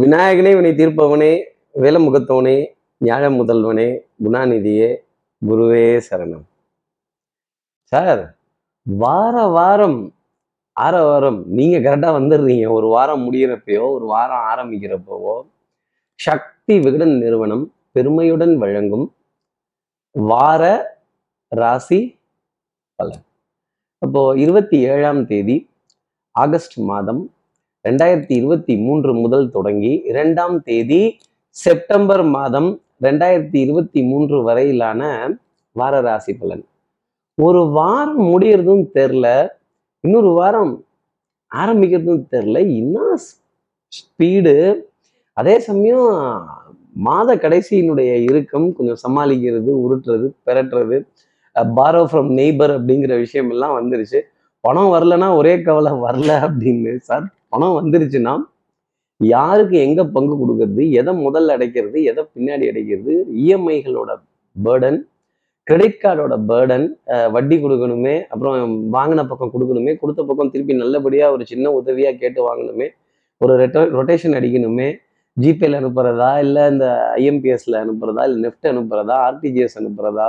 விநாயகனே வினை தீர்ப்பவனே வேலமுகத்தவனே ஞாழ முதல்வனே குணாநிதியே குருவே சரணம். சார் வார வாரம் ஆற வாரம் நீங்க கரெக்டா வந்துடுறீங்க. ஒரு வாரம் முடிகிறப்பயோ ஒரு வாரம் ஆரம்பிக்கிறப்பவோ சக்தி விகடன் நிறுவனம் பெருமையுடன் வழங்கும் வார ராசி பலன். அப்போ இருபத்தி ஏழாம் தேதி ஆகஸ்ட் மாதம் ரெண்டாயிரத்தி இருபத்தி மூன்று முதல் தொடங்கி இரண்டாம் தேதி செப்டம்பர் மாதம் ரெண்டாயிரத்தி இருபத்தி மூன்று வரையிலான வார ராசி பலன். ஒரு வாரம் முடியறதும் தெரில இன்னொரு வாரம் ஆரம்பிக்கிறதும் தெரில இன்னும் ஸ்பீடு அதே சமயம் மாத கடைசியினுடைய இறுக்கம் கொஞ்சம் சமாளிக்கிறது உருட்டுறது பெரட்டுறது பாரோ ஃப்ரம் நெய்பர் அப்படிங்கிற விஷயம் எல்லாம் வந்துருச்சு. பணம் வரலன்னா ஒரே கவலை வரல அப்படின்னு சார். பணம் வந்துருச்சுன்னா யாருக்கு எங்க பங்கு கொடுக்கறது எதை முதல்ல அடைக்கிறது எதை பின்னாடி அடைக்கிறது இஎம்ஐகளோட பேர்டன் கிரெடிட் கார்டோட பேர்டன் வட்டி கொடுக்கணுமே அப்புறம் வாங்கின பக்கம் கொடுக்கணுமே கொடுத்த பக்கம் திருப்பி நல்லபடியாக ஒரு சின்ன உதவியாக கேட்டு வாங்கணுமே ஒரு ரெட்டோ ரொட்டேஷன் அடிக்கணுமே ஜிபேல அனுப்புறதா இல்லை இந்த ஐஎம்பிஎஸ்ல அனுப்புறதா இல்லை நெஃப்ட் அனுப்புறதா ஆர்டிஜிஎஸ் அனுப்புறதா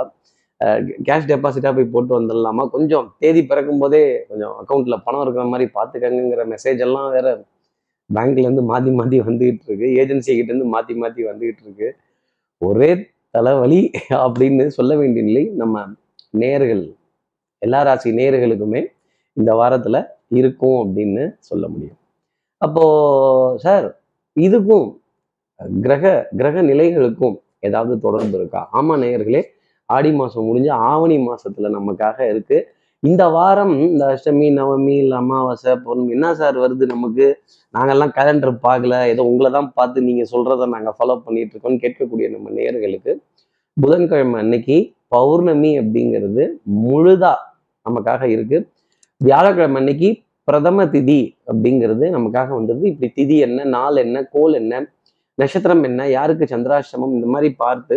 கேஷ் டெபாசிட்டாக போய் போட்டு வந்துடலாமா? கொஞ்சம் தேதி பிறக்கும் போதே கொஞ்சம் அக்கௌண்ட்டில் பணம் இருக்கிற மாதிரி பார்த்துக்கங்கிற மெசேஜ் எல்லாம் வேற பேங்க்லேருந்து மாற்றி மாற்றி வந்துகிட்டு இருக்கு. ஏஜென்சிகிட்டேருந்து மாற்றி மாற்றி வந்துகிட்டு இருக்கு. ஒரே தலைவலி அப்படின்னு சொல்ல வேண்டிய நிலை நம்ம நேர்கள் எல்லா ராசி நேர்களுக்குமே இந்த வாரத்தில் இருக்கும் அப்படின்னு சொல்ல முடியும். அப்போ சார் இதுக்கும் கிரக கிரக நிலைகளுக்கும் ஏதாவது தொடர்பு இருக்கா? ஆமா நேயர்களே ஆடி மாதம் முடிஞ்சு ஆவணி மாதத்தில் நமக்காக இருக்கு. இந்த வாரம் இந்த அஷ்டமி நவமி இல்லை அமாவாசை பௌர்ணமி என்ன சார் வருது நமக்கு? நாங்கள்லாம் கேலண்டர் பார்க்கல. ஏதோ உங்களை தான் பார்த்து நீங்கள் சொல்கிறத நாங்கள் ஃபாலோ பண்ணிட்டு இருக்கோம்னு கேட்கக்கூடிய நம்ம நேயர்களுக்கு புதன்கிழமை அன்னைக்கு பௌர்ணமி அப்படிங்கிறது முழுதா நமக்காக இருக்கு. வியாழக்கிழமை அன்னைக்கு பிரதம திதி அப்படிங்கிறது நமக்காக வந்துடுது இப்படி திதி என்ன நாள் என்ன கோல் என்ன நட்சத்திரம் என்ன யாருக்கு சந்திராஷ்டமம் இந்த மாதிரி பார்த்து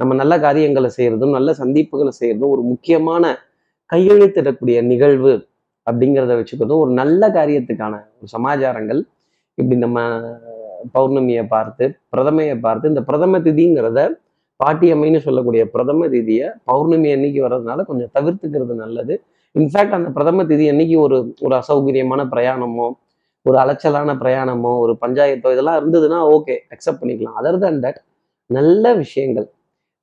நம்ம நல்ல காரியங்களை செய்யறதும் நல்ல சந்திப்புகளை செய்யறதும் ஒரு முக்கியமான கையெழுத்திடக்கூடிய நிகழ்வு அப்படிங்கிறத வச்சுக்கிறதும் ஒரு நல்ல காரியத்துக்கான ஒரு சமாச்சாரங்கள். இப்படி நம்ம பௌர்ணமியை பார்த்து பிரதமையை பார்த்து இந்த பிரதம திதிங்கிறத பாட்டியம்மைன்னு சொல்லக்கூடிய பிரதம திதியை பௌர்ணமி அன்னைக்கு வர்றதுனால கொஞ்சம் தவிர்த்துக்கிறது நல்லது. இன்ஃபேக்ட் அந்த பிரதம திதி அன்னைக்கு ஒரு ஒரு அசௌகரியமான பிரயாணமோ ஒரு அலைச்சலான பிரயாணமோ ஒரு பஞ்சாயத்தோ இதெல்லாம் இருந்ததுன்னா ஓகே அக்செப்ட் பண்ணிக்கலாம். அதர் தன் தட் நல்ல விஷயங்கள்.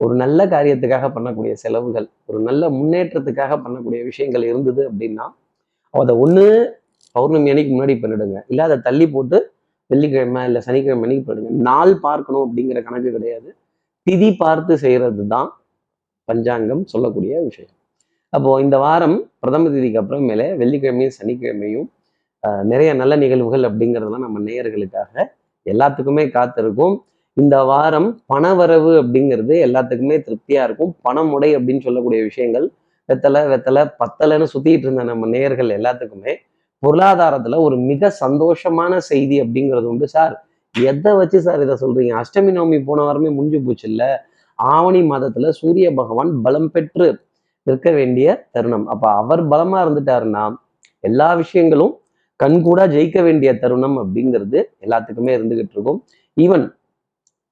ஒரு நல்ல காரியத்துக்காக பண்ணக்கூடிய செலவுகள் ஒரு நல்ல முன்னேற்றத்துக்காக பண்ணக்கூடிய விஷயங்கள் இருந்தது அப்படின்னா அதை ஒன்று பௌர்ணமி அன்னைக்கு முன்னாடி பண்ணிடுங்க. இல்லை அதை தள்ளி போட்டு வெள்ளிக்கிழமை இல்லை சனிக்கிழமை அன்னைக்கு பண்ணிடுங்க. நாள் பார்க்கணும் அப்படிங்கிற கணக்கு கிடையாது. திதி பார்த்து செய்கிறது தான் பஞ்சாங்கம் சொல்லக்கூடிய விஷயம். அப்போ இந்த வாரம் பிரதம திதிக்கு அப்புறமேலே வெள்ளிக்கிழமையும் சனிக்கிழமையும் நிறைய நல்ல நிகழ்வுகள் அப்படிங்கிறதெல்லாம் நம்ம நேயர்களுக்காக எல்லாத்துக்குமே காத்திருக்கும். இந்த வாரம் பணவரவு அப்படிங்கிறது எல்லாத்துக்குமே திருப்தியா இருக்கும். பணமுடை அப்படின்னு சொல்லக்கூடிய விஷயங்கள் வெத்தலை வெத்தலை பத்தலைன்னு சுத்திட்டு இருந்த நம்ம நேயர்கள் எல்லாத்துக்குமே பொருளாதாரத்துல ஒரு மிக சந்தோஷமான செய்தி அப்படிங்கிறது உண்டு சார். எதை வச்சு சார் இதை சொல்றீங்க? அஷ்டமி நவமி போன வாரமே முடிஞ்சு போச்சு இல்ல? ஆவணி மாதத்துல சூரிய பகவான் பலம் பெற்று இருக்க வேண்டிய தருணம். அப்ப அவர் பலமா இருந்துட்டாருன்னா எல்லா விஷயங்களும் கண்கூடா ஜெயிக்க வேண்டிய தருணம் அப்படிங்கிறது எல்லாத்துக்குமே இருந்துகிட்டு இருக்கும். ஈவன்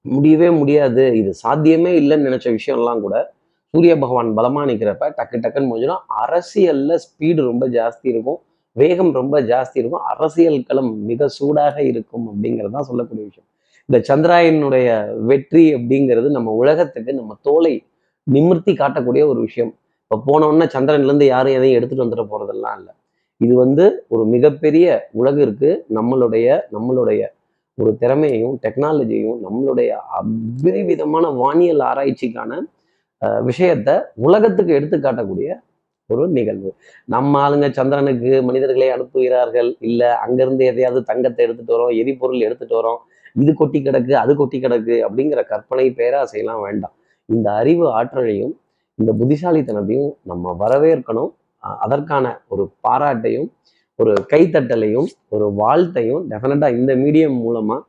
முடியவே முடியாது. இது சாத்தியமே இல்லைன்னு நினைச்ச விஷயம்லாம் கூட சூரிய பகவான் பலமா நிற்கிறப்ப டக்கு டக்குன்னு முடிஞ்சிடும். அரசியல்ல ஸ்பீடு ரொம்ப ஜாஸ்தி இருக்கும். வேகம் ரொம்ப ஜாஸ்தி இருக்கும். அரசியல் களம் மிக சூடாக இருக்கும் அப்படிங்கிறது தான் சொல்லக்கூடிய விஷயம். இந்த சந்திராயனுடைய வெற்றி அப்படிங்கிறது நம்ம உலகத்துக்கு நம்ம தோலை நிமிர்த்தி காட்டக்கூடிய ஒரு விஷயம். இப்போ போன சந்திரன்லேருந்து யாரும் எதையும் எடுத்துட்டு வந்துட போறதெல்லாம் இல்லை. இது வந்து ஒரு மிகப்பெரிய உலகிற்கு நம்மளுடைய நம்மளுடைய ஒரு திறமையையும் டெக்னாலஜியையும் நம்மளுடைய அபரிவிதமான வானியல் ஆராய்ச்சிக்கான அஹ், விஷயத்த உலகத்துக்கு எடுத்துக்காட்டக்கூடிய ஒரு நிகழ்வு. நம்ம ஆளுங்க சந்திரனுக்கு மனிதர்களை அனுப்புகிறார்கள். இல்ல அங்கிருந்து எதையாவது தங்கத்தை எடுத்துட்டு வரோம் எரிபொருள் எடுத்துட்டு வரோம். இது கொட்டி கிடக்கு அது கொட்டி கிடக்கு அப்படிங்கிற கற்பனை பேராசையெல்லாம் வேண்டாம். இந்த அறிவு ஆற்றலையும் இந்த புத்திசாலித்தனத்தையும் நம்ம வரவேற்கணும். அஹ், அதற்கான ஒரு பாராட்டையும் ஒரு கைத்தட்டலையும் ஒரு வாழ்த்தையும் டெஃபினட்டாக இந்த மீடியம் மூலமாக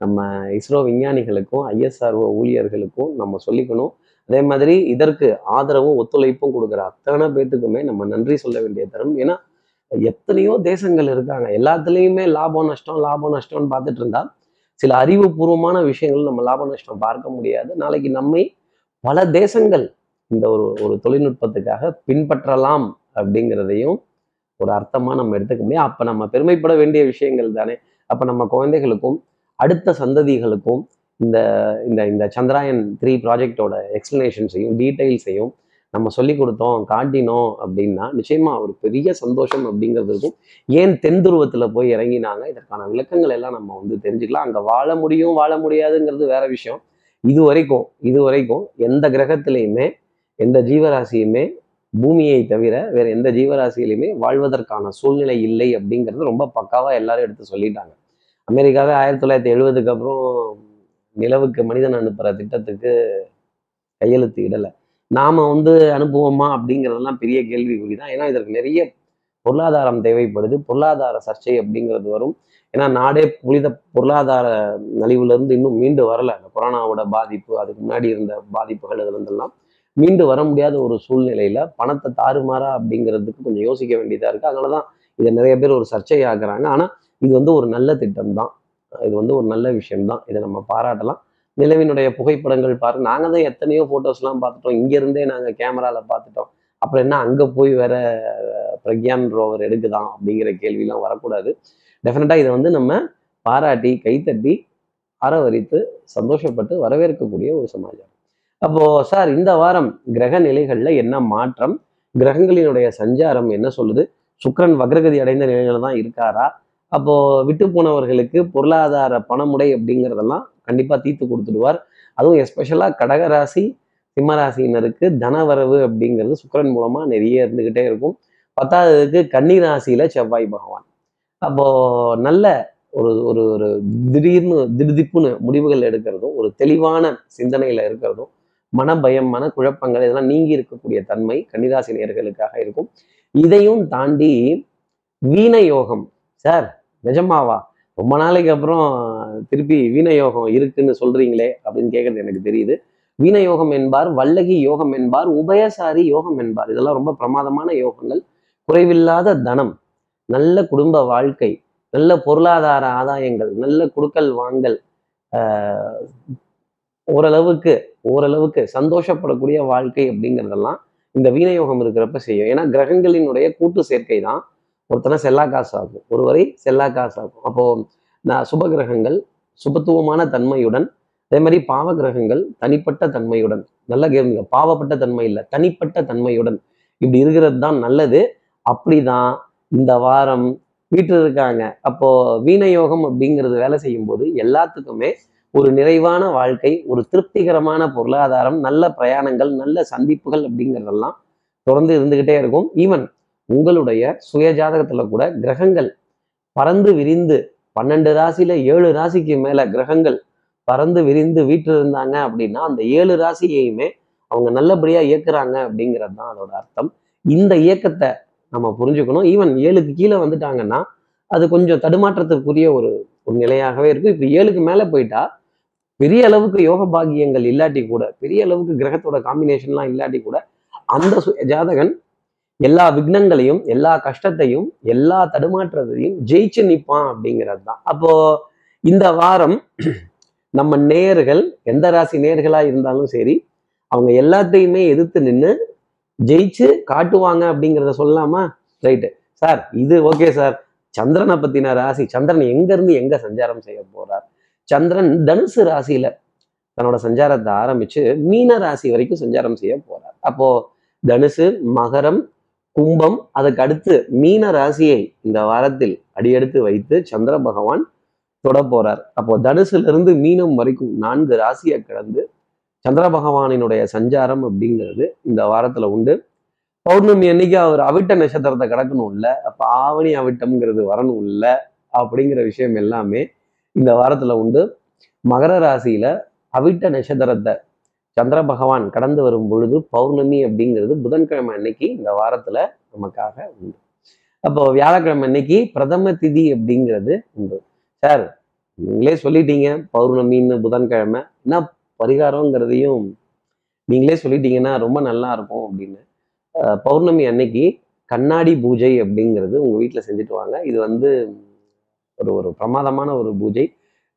நம்ம இஸ்ரோ விஞ்ஞானிகளுக்கும் ஐஎஸ்ஆர்ஓ ஊழியர்களுக்கும் நம்ம சொல்லிக்கணும். அதே மாதிரி இதற்கு ஆதரவும் ஒத்துழைப்பும் கொடுக்குற அத்தனை பேத்துக்குமே நம்ம நன்றி சொல்ல வேண்டிய தரும். ஏன்னா எத்தனையோ தேசங்கள் இருக்காங்க. எல்லாத்துலேயுமே லாபம் நஷ்டம் லாபம் நஷ்டம்னு பார்த்துட்டு இருந்தா சில அறிவுபூர்வமான விஷயங்கள் நம்ம லாப நஷ்டம் பார்க்க முடியாது. நாளைக்கு நம்மை பல தேசங்கள் இந்த ஒரு ஒரு தொழில்நுட்பத்துக்காக பின்பற்றலாம் அப்படிங்கிறதையும் ஒரு அர்த்தமாக நம்ம எடுத்துக்க முடியும். அப்போ நம்ம பெருமைப்பட வேண்டிய விஷயங்கள் தானே. அப்போ நம்ம குழந்தைகளுக்கும் அடுத்த சந்ததிகளுக்கும் இந்த இந்த இந்த சந்திராயன் த்ரீ ப்ராஜெக்டோட எக்ஸ்ப்ளனேஷன்ஸையும் டீட்டெயில்ஸையும் நம்ம சொல்லி கொடுத்தோம் காட்டினோம் அப்படின்னா நிச்சயமா ஒரு பெரிய சந்தோஷம் அப்படிங்கிறது இருக்கும். ஏன் தென் துருவத்தில் போய் இறங்கினாங்க? இதற்கான விளக்கங்கள் எல்லாம் நம்ம வந்து தெரிஞ்சுக்கலாம். அங்கே வாழ முடியும் வாழ முடியாதுங்கிறது வேற விஷயம். இது வரைக்கும் இது வரைக்கும் எந்த கிரகத்திலையுமே எந்த ஜீவராசியுமே பூமியை தவிர வேற எந்த ஜீவராசியிலையுமே வாழ்வதற்கான சூழ்நிலை இல்லை அப்படிங்கிறது ரொம்ப பக்காவாக எல்லாரும் எடுத்து சொல்லிட்டாங்க. அமெரிக்காவே ஆயிரத்தி தொள்ளாயிரத்தி எழுபதுக்கு அப்புறம் நிலவுக்கு மனிதன் அனுப்புகிற திட்டத்துக்கு கையெழுத்து இடலை. நாம வந்து அனுப்புவோமா அப்படிங்கிறதெல்லாம் பெரிய கேள்விக்குறி தான். ஏன்னா இதற்கு நிறைய பொருளாதாரம் தேவைப்படுது. பொருளாதார சர்ச்சை அப்படிங்கிறது வரும். ஏன்னா நாடே புனித பொருளாதார நலிவுல இருந்து இன்னும் மீண்டு வரல. அந்த கொரோனாவோட பாதிப்பு அதுக்கு முன்னாடி இருந்த பாதிப்புகள் இதுல இருந்தெல்லாம் மீண்டு வர முடியாத ஒரு சூழ்நிலையில பணத்தை தாறுமாறா அப்படிங்கிறதுக்கு கொஞ்சம் யோசிக்க வேண்டியதா இருக்கு. அதனாலதான் இதை நிறைய பேர் ஒரு சர்ச்சை ஆக்குறாங்க ஆனா இது வந்து ஒரு நல்ல திட்டம் தான் இது வந்து ஒரு நல்ல விஷயம் தான் இதை நம்ம பாராட்டலாம். நிலவினுடைய புகைப்படங்கள் பாரு நாங்க தான் எத்தனையோ போட்டோஸ்லாம் பார்த்துட்டோம். இங்க இருந்தே நாங்க கேமரால பார்த்துட்டோம். அப்புறம் என்ன அங்கே போய் வேற பிரக்யான் ரோவர் எடுக்குதான் அப்படிங்கிற கேள்விலாம் வரக்கூடாது. டெஃபினட்டாக இதை வந்து நம்ம பாராட்டி கைத்தட்டி அறவரித்து சந்தோஷப்பட்டு வரவேற்கக்கூடிய ஒரு சமாஜம் அப்போ சார் இந்த வாரம் கிரக நிலைகள்ல என்ன மாற்றம்? கிரகங்களினுடைய சஞ்சாரம் என்ன சொல்லுது? சுக்கரன் வக்ரகதி அடைந்த நிலையில தான் இருக்காரா? அப்போ விட்டு போனவர்களுக்கு பொருளாதார பணமுடை அப்படிங்கிறதெல்லாம் கண்டிப்பா தீர்த்து கொடுத்துடுவார். அதுவும் எஸ்பெஷலா கடகராசி சிம்மராசினருக்கு தனவரவு அப்படிங்கிறது சுக்கிரன் மூலமா நிறைய இருந்துகிட்டே இருக்கும். பத்தாவதுக்கு கன்னி ராசியில செவ்வாய் பகவான். அப்போ நல்ல ஒரு ஒரு ஒரு திடீர்னு திடுதிப்புன்னு முடிவுகள் எடுக்கிறதும் ஒரு தெளிவான சிந்தனையில இருக்கிறதும் மனபயம் மன குழப்பங்கள் இதெல்லாம் நீங்கி இருக்கக்கூடிய தன்மை கன்னிராசி நேர்களுக்காக இருக்கும். இதையும் தாண்டி வீண யோகம். சார் நிஜமாவா? ரொம்ப நாளைக்கு அப்புறம் திருப்பி வீண யோகம் இருக்குன்னு சொல்றீங்களே அப்படின்னு கேட்கறது எனக்கு தெரியுது. வீண யோகம் என்பார் வல்லகி யோகம் என்பார் உபயசாரி யோகம் என்பார். இதெல்லாம் ரொம்ப பிரமாதமான யோகங்கள். குறைவில்லாத தனம் நல்ல குடும்ப வாழ்க்கை நல்ல பொருளாதார ஆதாயங்கள் நல்ல குடுக்கல் வாங்கல் ஆஹ், ஓரளவுக்கு ஓரளவுக்கு சந்தோஷப்படக்கூடிய வாழ்க்கை அப்படிங்கிறதெல்லாம் இந்த வீணயோகம் இருக்கிறப்ப செய்யும். ஏன்னா கிரகங்களினுடைய கூட்டு சேர்க்கை தான். ஒருத்தனை செல்லா காசு ஆகும். ஒருவரை செல்லா காசு ஆகும். அப்போ நான் சுப கிரகங்கள் சுபத்துவமான தன்மையுடன் அதே மாதிரி பாவ கிரகங்கள் தனிப்பட்ட தன்மையுடன் நல்ல கேளுங்க பாவப்பட்ட தன்மை இல்லை தனிப்பட்ட தன்மையுடன் இப்படி இருக்கிறது தான் நல்லது. அப்படிதான் இந்த வாரம் வீட்டில் இருக்காங்க. அப்போ வீணயோகம் அப்படிங்கிறது வேலை செய்யும் போது எல்லாத்துக்குமே ஒரு நிறைவான வாழ்க்கை ஒரு திருப்திகரமான பொருளாதாரம் நல்ல பிரயாணங்கள் நல்ல சந்திப்புகள் அப்படிங்கிறதெல்லாம் தொடர்ந்து இருந்துகிட்டே இருக்கும். ஈவன் உங்களுடைய சுய ஜாதகத்துல கூட கிரகங்கள் பறந்து விரிந்து பன்னெண்டு ராசியில ஏழு ராசிக்கு மேல கிரகங்கள் பறந்து விரிந்து வீட்டில் இருந்தாங்க அப்படின்னா அந்த ஏழு ராசியையுமே அவங்க நல்லபடியா இயக்குறாங்க அப்படிங்கிறது தான் அதோட அர்த்தம். இந்த இயக்கத்தை நம்ம புரிஞ்சுக்கணும். ஈவன் ஏழுக்கு கீழே வந்துட்டாங்கன்னா அது கொஞ்சம் தடுமாற்றத்திற்குரிய ஒரு ஒரு நிலையாகவே இருக்கும். இப்போ ஏழுக்கு மேலே போயிட்டா பெரிய அளவுக்கு யோக பாகியங்கள் இல்லாட்டி கூட பெரிய அளவுக்கு கிரகத்தோட காம்பினேஷன்லாம் இல்லாட்டி கூட அந்த ஜாதகன் எல்லா விக்னங்களையும் எல்லா கஷ்டத்தையும் எல்லா தடுமாற்றத்தையும் ஜெயிச்சு நிற்பான் அப்படிங்கிறது தான். அப்போ இந்த வாரம் நம்ம நேர்கள் எந்த ராசி நேர்களா இருந்தாலும் சரி அவங்க எல்லாத்தையுமே எதிர்த்து நின்று ஜெயிச்சு காட்டுவாங்க அப்படிங்கிறத சொல்லலாமா ரைட்டு சார் இது ஓகே சார் சந்திரனை பத்தின ராசி சந்திரன் எங்க இருந்து எங்க சஞ்சாரம் செய்ய போறார்? சந்திரன் தனுசு ராசியில தன்னோட சஞ்சாரத்தை ஆரம்பிச்சு மீன ராசி வரைக்கும் சஞ்சாரம் செய்ய போறார். அப்போ தனுசு மகரம் கும்பம் அதுக்கு அடுத்து மீன ராசியை இந்த வாரத்தில் அடியெடுத்து வைத்து சந்திர பகவான் தொட போறார். அப்போ தனுசுல இருந்து மீனம் வரைக்கும் நான்கு ராசியை கடந்து சந்திர பகவானினுடைய சஞ்சாரம் அப்படிங்கிறது இந்த வாரத்துல உண்டு. பௌர்ணமி அன்னைக்கு அவர் அவிட்ட நட்சத்திரத்தை கடக்கணும் இல்ல அப்ப ஆவணி அவிட்டம்ங்கிறது வரணும் இல்ல அப்படிங்கிற விஷயம் எல்லாமே இந்த வாரத்துல உண்டு. மகர ராசியில அவிட்ட நட்சத்திரத்தை சந்திர பகவான் கடந்து வரும் பொழுது பௌர்ணமி அப்படிங்கிறது புதன்கிழமை அன்னைக்கு இந்த வாரத்துல நமக்காக உண்டு. அப்போ வியாழக்கிழமை அன்னைக்கு பிரதம திதி அப்படிங்கிறது உண்டு. சார் நீங்களே சொல்லிட்டீங்க பௌர்ணமின்னு புதன்கிழமை. என்ன பரிகாரங்கிறதையும் நீங்களே சொல்லிட்டீங்கன்னா ரொம்ப நல்லா இருக்கும் அப்படின்னு. பௌர்ணமி அன்னைக்கு கண்ணாடி பூஜை அப்படிங்கிறது உங்க வீட்டில் செஞ்சுட்டு வாங்க. இது வந்து ஒரு ஒரு பிரமாதமான ஒரு பூஜை.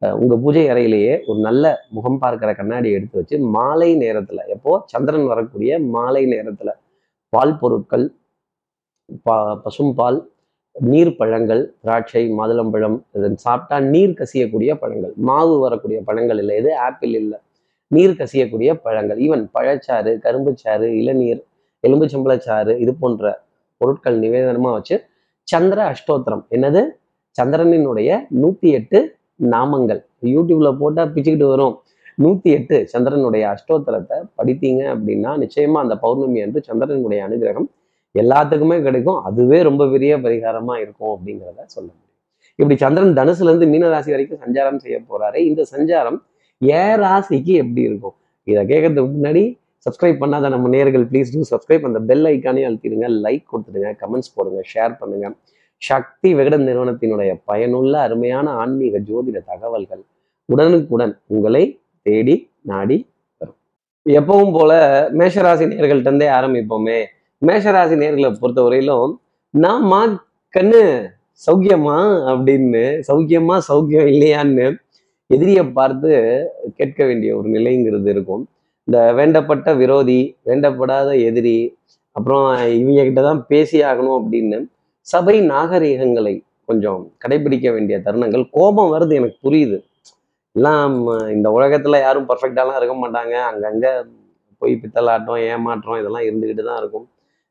உங்கள் உங்க பூஜை அறையிலேயே ஒரு நல்ல முகம் பார்க்கிற கண்ணாடி எடுத்து வச்சு மாலை நேரத்துல எப்போ சந்திரன் வரக்கூடிய மாலை நேரத்துல பால் பொருட்கள் பா பசும்பால் நீர் பழங்கள் திராட்சை மாதுளம்பழம் இதன் சாப்பிட்டா நீர் கசியக்கூடிய பழங்கள் மாவு வரக்கூடிய பழங்கள் இல்லை இது ஆப்பிள் இல்லை நீர் கசியக்கூடிய பழங்கள் ஈவன் பழச்சாறு கரும்புச்சாறு இளநீர் எலும்புச்சம்பளச்சாறு இது போன்ற பொருட்கள் நிவேதனமா வச்சு சந்திர அஷ்டோத்திரம். என்னது? சந்திரனினுடைய நூத்தி எட்டு நாமங்கள். யூடியூப்ல போட்டா பிச்சுக்கிட்டு வரும். நூத்தி எட்டு சந்திரனுடைய அஷ்டோத்தரத்தை படித்தீங்க அப்படின்னா நிச்சயமா அந்த பௌர்ணமி அன்று சந்திரனுடைய அனுகிரகம் எல்லாத்துக்குமே கிடைக்கும். அதுவே ரொம்ப பெரிய பரிகாரமா இருக்கும் அப்படிங்கிறத சொல்ல முடியும். இப்படி சந்திரன் தனுசுல இருந்து மீனராசி வரைக்கும் சஞ்சாரம் செய்ய போறாரு. இந்த சஞ்சாரம் ஏ ராசிக்கு எப்படி இருக்கும்? இதை கேட்கறதுக்கு முன்னாடி சப்ஸ்கிரைப் பண்ணாத நம்ம நேர்கள் ப்ளீஸ் டூ சப்ஸ்கிரைப் அந்த பெல் ஐக்கானே அழுத்திடுங்க லைக் கொடுத்துடுங்க கமெண்ட்ஸ் போடுங்க ஷேர் பண்ணுங்க. சக்தி விகடன் நிறுவனத்தினுடைய பயனுள்ள அருமையான ஆன்மீக ஜோதிட தகவல்கள் உடனுக்குடன் உங்களை தேடி நாடி வரும். எப்பவும் போல மேஷராசி நேர்கள்ட்ட இருந்தே ஆரம்பிப்போமே. மேஷராசி நேர்களை பொறுத்தவரையிலும் மா கண்ணு சௌக்கியமா? அப்படின்னு சௌக்கியமா சௌக்கியம் இல்லையான்னு எதிரியை பார்த்து கேட்க வேண்டிய ஒரு நிலைங்கிறது இருக்கும். இந்த வேண்டப்பட்ட விரோதி வேண்டப்படாத எதிரி அப்புறம் இவங்க கிட்ட தான் பேசி ஆகணும் அப்படின்னு சபை நாகரிகங்களை கொஞ்சம் கடைபிடிக்க வேண்டிய தருணங்கள் கோபம் வருது எனக்கு புரியுது. எல்லாம் இந்த உலகத்தில் யாரும் பர்ஃபெக்டாலாம் இருக்க மாட்டாங்க. அங்கங்கே போய் பித்தலாட்டம் ஏமாற்றம் இதெல்லாம் இருந்துக்கிட்டு தான் இருக்கும்.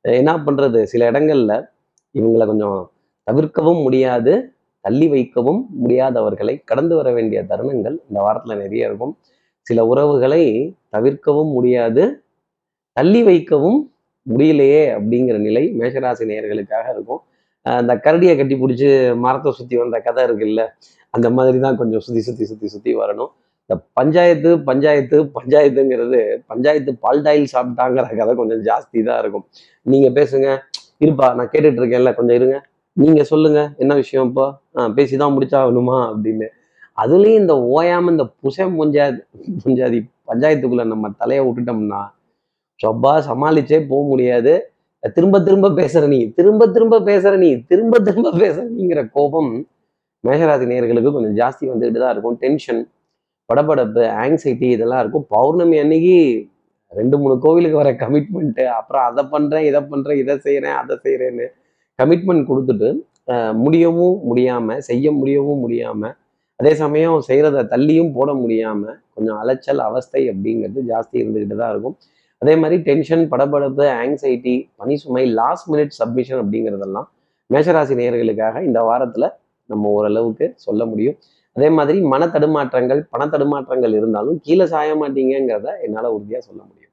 என்ன பண்ணுறது சில இடங்களில் இவங்களை கொஞ்சம் தவிர்க்கவும் முடியாது தள்ளி வைக்கவும் முடியாதவர்களை கடந்து வர வேண்டிய தருணங்கள் இந்த வாரத்தில் நிறைய இருக்கும். சில உறவுகளை தவிர்க்கவும் முடியாது தள்ளி வைக்கவும் முடியலையே அப்படிங்கிற நிலை மேஷராசி நேயர்களுக்காக இருக்கும். அந்த கரடியை கட்டி பிடிச்சி மரத்தை சுற்றி வந்த கதை இருக்குல்ல அந்த மாதிரி தான் கொஞ்சம் சுற்றி சுற்றி சுற்றி சுற்றி வரணும். இந்த பஞ்சாயத்து பஞ்சாயத்து பஞ்சாயத்துங்கிறது பஞ்சாயத்து பால்டாயில் சாப்பிட்டாங்கிற கதை கொஞ்சம் ஜாஸ்தி தான் இருக்கும். நீங்கள் பேசுங்க. இருப்பா நான் கேட்டுட்டு இருக்கேன்ல கொஞ்சம் இருங்க. நீங்கள் சொல்லுங்க என்ன விஷயம் இப்போ? ஆ பேசிதான் முடிச்சாகணுமா அப்படின்னு. அதுலேயும் இந்த ஓயாமல் இந்த புசம் பஞ்சாயத்து பஞ்சாதி பஞ்சாயத்துக்குள்ளே நம்ம தலையை விட்டுட்டோம்னா சொப்பா சமாளிச்சே போக முடியாது. திரும்ப திரும்ப பேசுற நீ திரும்ப திரும்ப பேசுற நீ திரும்ப திரும்ப பேசுற நீங்கிற கோபம் மேஷராசி நேர்களுக்கு கொஞ்சம் ஜாஸ்தி வந்துகிட்டு தான் இருக்கும். டென்ஷன் படபடப்பு ஆங்ஸைட்டி இதெல்லாம் இருக்கும். பௌர்ணமி அன்னைக்கு ரெண்டு மூணு கோவிலுக்கு வர கமிட்மெண்ட்டு அப்புறம் அதை பண்றேன் இதை பண்றேன் இதை செய்கிறேன் அதை செய்கிறேன்னு கமிட்மெண்ட் கொடுத்துட்டு அஹ், முடியவும் முடியாம செய்ய முடியவும் முடியாம அதே சமயம் செய்கிறத தள்ளியும் போட முடியாம கொஞ்சம் அலைச்சல் அவஸ்தை அப்படிங்கிறது ஜாஸ்தி இருந்துக்கிட்டு தான் இருக்கும். அதே மாதிரி டென்ஷன் படபடப்பு ஆங்ஸைட்டி பனி சுமை லாஸ்ட் மினிட் சப்மிஷன் அப்படிங்கிறதெல்லாம் மேஷராசி நேயர்களுக்காக இந்த வாரத்துல நம்ம ஓரளவுக்கு சொல்ல முடியும். அதே மாதிரி மன தடுமாற்றங்கள் பண தடுமாற்றங்கள் இருந்தாலும் கீழே சாய மாட்டீங்கிறத என்னால உறுதியா சொல்ல முடியும்.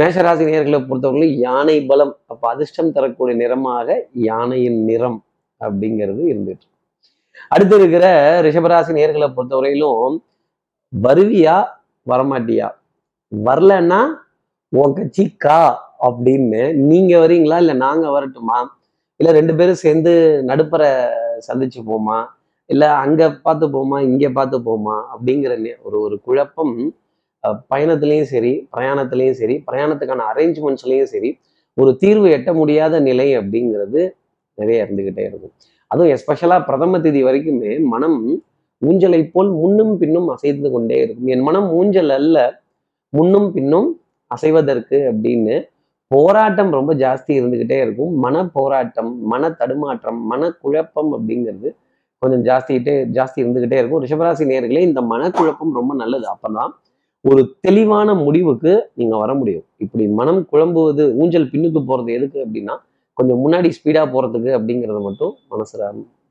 மேஷராசி நேயர்களை பொறுத்தவரையிலும் யானை பலம் அப்ப அதிர்ஷ்டம் தரக்கூடிய நிறமாக யானையின் நிறம் அப்படிங்கிறது இருந்துட்டு அடுத்து இருக்கிற ரிஷபராசி நேயர்களை பொறுத்தவரையிலும் வருவியா வரமாட்டியா? வரலன்னா உன் கட்சி கா அப்படின்னு நீங்க வரீங்களா இல்ல நாங்க வரட்டுமா? இல்ல ரெண்டு பேரும் சேர்ந்து நடுப்புற சந்திச்சு போமா? இல்ல அங்க பார்த்து போமா? இங்க பார்த்து போமா? அப்படிங்கிற ஒரு ஒரு குழப்பம் அஹ், பயணத்திலையும் சரி பிரயாணத்திலையும் சரி பிரயாணத்துக்கான அரேஞ்ச்மெண்ட்ஸ்லையும் சரி ஒரு தீர்வு எட்ட முடியாத நிலை அப்படிங்கிறது நிறைய இருந்துகிட்டே இருக்கும். அதுவும் எஸ்பெஷலா பிரதம தேதி வரைக்குமே மனம் ஊஞ்சலை போல் முன்னும் பின்னும் அசைந்து கொண்டே இருக்கும். என் மனம் ஊஞ்சல் அல்ல முன்னும் பின்னும் அசைவதற்கு அப்படின்னு போராட்டம் ரொம்ப ஜாஸ்தி இருந்துக்கிட்டே இருக்கும். மன போராட்டம் மன தடுமாற்றம் மன குழப்பம் அப்படிங்கிறது கொஞ்சம் ஜாஸ்திகிட்டே ஜாஸ்தி இருந்துக்கிட்டே இருக்கும். ரிஷபராசி நேர்களே இந்த மனக்குழப்பம் ரொம்ப நல்லது. அப்பதான் ஒரு தெளிவான முடிவுக்கு நீங்க வர முடியும். இப்படி மனம் குழம்புவது ஊஞ்சல் பின்னுக்கு போறது எதுக்கு அப்படின்னா கொஞ்சம் முன்னாடி ஸ்பீடா போறதுக்கு அப்படிங்கிறத மட்டும் மனசுல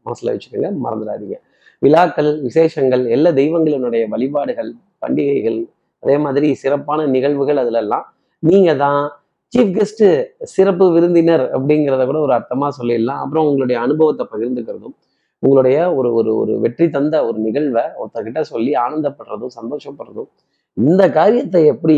மனசுல வச்சுக்கோங்க. மறந்துடாதீங்க. விழாக்கள் விசேஷங்கள் எல்லா தெய்வங்களினுடைய வழிபாடுகள் பண்டிகைகள் அதே மாதிரி சிறப்பான நிகழ்வுகள் அதுலெல்லாம் நீங்கள் தான் சீஃப் கெஸ்ட் சிறப்பு விருந்தினர் அப்படிங்கிறத கூட ஒரு அர்த்தமா சொல்லிடலாம். அப்புறம் உங்களுடைய அனுபவத்தை பகிர்ந்துக்கிறதும் உங்களுடைய ஒரு ஒரு ஒரு வெற்றி தந்த ஒரு நிகழ்வை ஒருத்தர்கிட்ட சொல்லி ஆனந்தப்படுறதும் சந்தோஷப்படுறதும் இந்த காரியத்தை எப்படி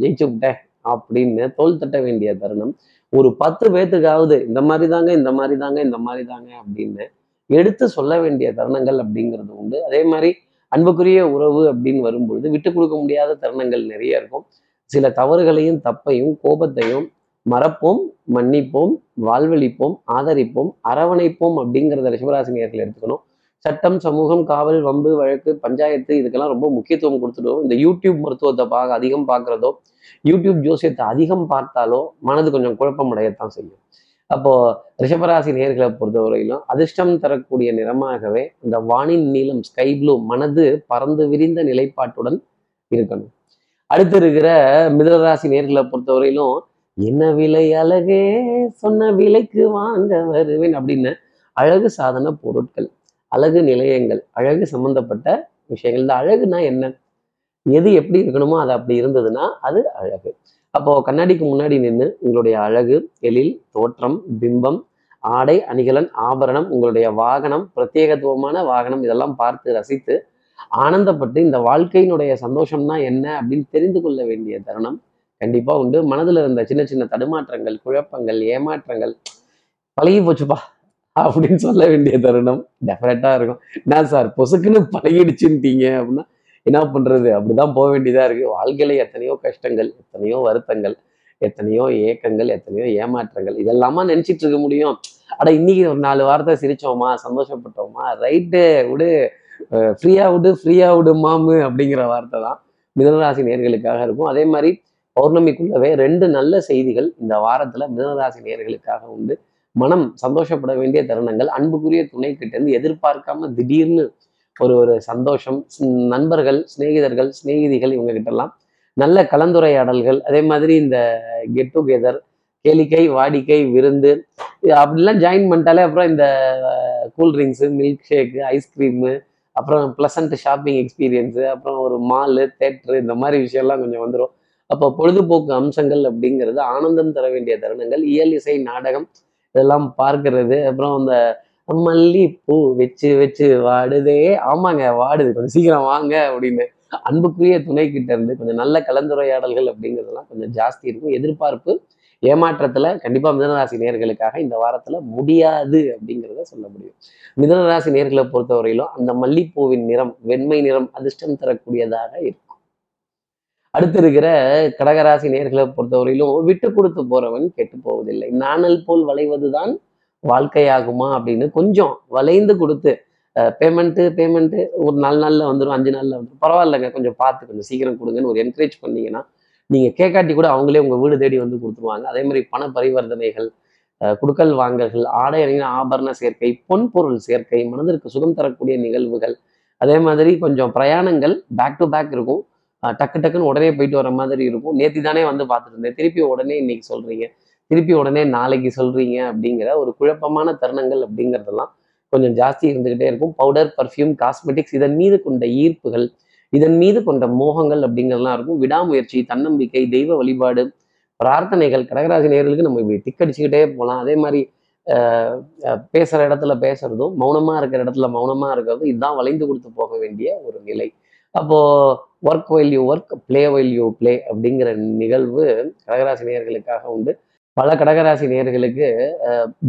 ஜெயிச்சு விட்டேன் அப்படின்னு தோல் தட்ட வேண்டிய தருணம் ஒரு பத்து பேத்துக்காவது இந்த மாதிரி தாங்க இந்த மாதிரி தாங்க இந்த மாதிரி தாங்க அப்படின்னு எடுத்து சொல்ல வேண்டிய தருணங்கள் அப்படிங்கிறது உண்டு. அதே மாதிரி அன்புக்குரிய உறவு அப்படின்னு வரும்பொழுது விட்டு கொடுக்க முடியாத தருணங்கள் நிறைய இருக்கும். சில தவறுகளையும் தப்பையும் கோபத்தையும் மறப்போம் மன்னிப்போம் வாழ்வழிப்போம் ஆதரிப்போம் அரவணைப்போம் அப்படிங்கிறத ரிஷபராசி நேர்கள் எடுத்துக்கணும். சட்டம் சமூகம் காவல் வம்பு வழக்கு பஞ்சாயத்து இதுக்கெல்லாம் ரொம்ப முக்கியத்துவம் கொடுத்துடுவோம் இந்த யூடியூப் மருத்துவத்தை பார்க்க அதிகம் பார்க்குறதோ யூடியூப் ஜோசியத்தை அதிகம் பார்த்தாலோ மனது கொஞ்சம் குழப்பமடையத்தான் செய்யும். அப்போ ரிஷபராசி நேர்களை பொறுத்தவரையிலும் அதிர்ஷ்டம் தரக்கூடிய நிறமாகவே இந்த வானின் நீளம் ஸ்கை ப்ளூ மனது பறந்து விரிந்த நிலைப்பாட்டுடன் இருக்கணும். அடுத்து இருக்கிற மிதனராசி நேர்களை பொறுத்தவரையிலும் என்ன விலை அழகே சொன்ன விலைக்கு வாங்க வருவேன் அப்படின்னு அழகு சாதன பொருட்கள் அழகு நிலையங்கள் அழகு சம்பந்தப்பட்ட விஷயங்கள். இந்த அழகுனா என்ன? எது எப்படி இருக்கணுமோ அது அப்படி இருந்ததுன்னா அது அழகு. அப்போ கண்ணாடிக்கு முன்னாடி நின்று உங்களுடைய அழகு எழில் தோற்றம் பிம்பம் ஆடை அணிகலன் ஆபரணம் உங்களுடைய வாகனம் பிரத்யேகத்துவமான வாகனம் இதெல்லாம் பார்த்து ரசித்து ஆனந்தப்பட்டு இந்த வாழ்க்கையினுடைய சந்தோஷம்னா என்ன அப்படின்னு தெரிந்து கொள்ள வேண்டிய தருணம் கண்டிப்பா உண்டு. மனதுல இருந்த சின்ன சின்ன தடுமாற்றங்கள் குழப்பங்கள் ஏமாற்றங்கள் பழகி போச்சுப்பா அப்படின்னு சொல்ல வேண்டிய தருணம் டெஃபினட்டா இருக்கும். என்ன சார் பொசுக்குன்னு பழகிடுச்சுன்ட்டீங்க அப்படின்னா என்ன பண்றது? அப்படிதான் போக வேண்டியதா இருக்கு. வாழ்க்கையில எத்தனையோ கஷ்டங்கள் எத்தனையோ வருத்தங்கள் எத்தனையோ ஏக்கங்கள் எத்தனையோ ஏமாற்றங்கள் இதெல்லாமா நினைச்சிட்டு இருக்க முடியும். அட இன்னைக்கு ஒரு நாலு வாரத்தை சிரிச்சோமா சந்தோஷப்பட்டோமா? ரைட்டு விடு. ஃப்ரீயா விடு ஃப்ரீயா விடு மாமு அப்படிங்கிற வார்த்தை தான் மிதனராசி நேர்களுக்காக இருக்கும். அதே மாதிரி பௌர்ணமிக்குள்ளவே ரெண்டு நல்ல செய்திகள் இந்த வாரத்துல மிதனராசி நேர்களுக்காக உண்டு. மனம் சந்தோஷப்பட வேண்டிய தருணங்கள் அன்புக்குரிய துணை கிட்ட இருந்து எதிர்பார்க்காம திடீர்னு ஒரு ஒரு சந்தோஷம் நண்பர்கள் சிநேகிதர்கள் சிநேகிதிகள் இவங்க நல்ல கலந்துரையாடல்கள் அதே மாதிரி இந்த கெட் டுகெதர் கேளிக்கை வாடிக்கை விருந்து அப்படிலாம் ஜாயின் பண்ணிட்டாலே அப்புறம் இந்த cool drinks milkshake ice cream அப்புறம் ப்ளசண்ட் ஷாப்பிங் எக்ஸ்பீரியன்ஸு அப்புறம் ஒரு மாலு தேட்ரு இந்த மாதிரி விஷயம்லாம் கொஞ்சம் வந்துடும் அப்போ பொழுதுபோக்கு அம்சங்கள் அப்படிங்கிறது ஆனந்தம் தர வேண்டிய தருணங்கள் இயல் இசை நாடகம் இதெல்லாம் பார்க்கறது அப்புறம் அந்த மல்லிப்பூ வச்சு வச்சு வாடுதே. ஆமாங்க வாடுது. கொஞ்சம் சீக்கிரம் வாங்க அப்படின்னு. அன்புக்குரிய துணை கிட்ட இருந்து கொஞ்சம் நல்ல கலந்துரையாடல்கள் அப்படிங்கிறதெல்லாம் கொஞ்சம் ஜாஸ்தி இருக்கும். எதிர்பார்ப்பு ஏமாற்றத்துல கண்டிப்பா மிதனராசி நேர்களுக்காக இந்த வாரத்துல முடியாது அப்படிங்கிறத சொல்ல முடியும். மிதனராசி நேர்களை பொறுத்தவரையிலும் அந்த மல்லிப்பூவின் நிறம் வெண்மை நிறம் அதிர்ஷ்டம் தரக்கூடியதாக இருக்கும். அடுத்து இருக்கிற கடகராசி நேர்களை பொறுத்தவரையிலும் விட்டு கொடுத்து போறவன் கெட்டு போவதில்லை. நாணல் போல் வளைவதுதான் வாழ்க்கையாகுமா அப்படின்னு கொஞ்சம் வளைந்து கொடுத்து பேமெண்ட்டு பேமெண்ட்டு ஒரு நாலு நாளில் வந்துடும் அஞ்சு நாளில் வந்துடும் பரவாயில்லைங்க கொஞ்சம் பார்த்து கொஞ்சம் சீக்கிரம் கொடுங்கன்னு ஒரு என்கரேஜ் பண்ணீங்கன்னா நீங்கள் கேட்காட்டி கூட அவங்களே உங்கள் வீடு தேடி வந்து கொடுத்துருவாங்க. அதே மாதிரி பண பரிவர்த்தனைகள் குடுக்கல் வாங்கல்கள் ஆடை அணிந்த ஆபரண சேர்க்கை பொன் பொருள் சேர்க்கை மனதிற்கு சுகம் தரக்கூடிய நிகழ்வுகள் அதே மாதிரி கொஞ்சம் பிரயாணங்கள் பேக் டு பேக் இருக்கும். டக்கு டக்குன்னு உடனே போயிட்டு வர மாதிரி இருக்கும். நேத்தி தானே வந்து பார்த்துட்டு இருந்தேன். திருப்பி உடனே இன்னைக்கு சொல்கிறீங்க திருப்பி உடனே நாளைக்கு சொல்றீங்க அப்படிங்கிற ஒரு குழப்பமான தருணங்கள் அப்படிங்கிறதெல்லாம் கொஞ்சம் ஜாஸ்தி இருந்துகிட்டே இருக்கும். பவுடர் பர்ஃப்யூம் காஸ்மெட்டிக்ஸ் இதன் மீது கொண்ட ஈர்ப்புகள் இதன் மீது கொண்ட மோகங்கள் அப்படிங்கிறதெல்லாம் இருக்கும். விடாமுயற்சி தன்னம்பிக்கை தெய்வ வழிபாடு பிரார்த்தனைகள் கடகராசி நேர்களுக்கு நம்ம இப்படி டிக்கடிச்சுக்கிட்டே போகலாம். அதே மாதிரி பேசுகிற இடத்துல பேசுறதும் மௌனமாக இருக்கிற இடத்துல மௌனமாக இருக்கிறதும் இதுதான் வளைந்து கொடுத்து போக வேண்டிய ஒரு நிலை. அப்போது work while you work play while you play அப்படிங்கிற நிகழ்வு கடகராசி நேர்களுக்காக உண்டு. பல கடகராசி நேர்களுக்கு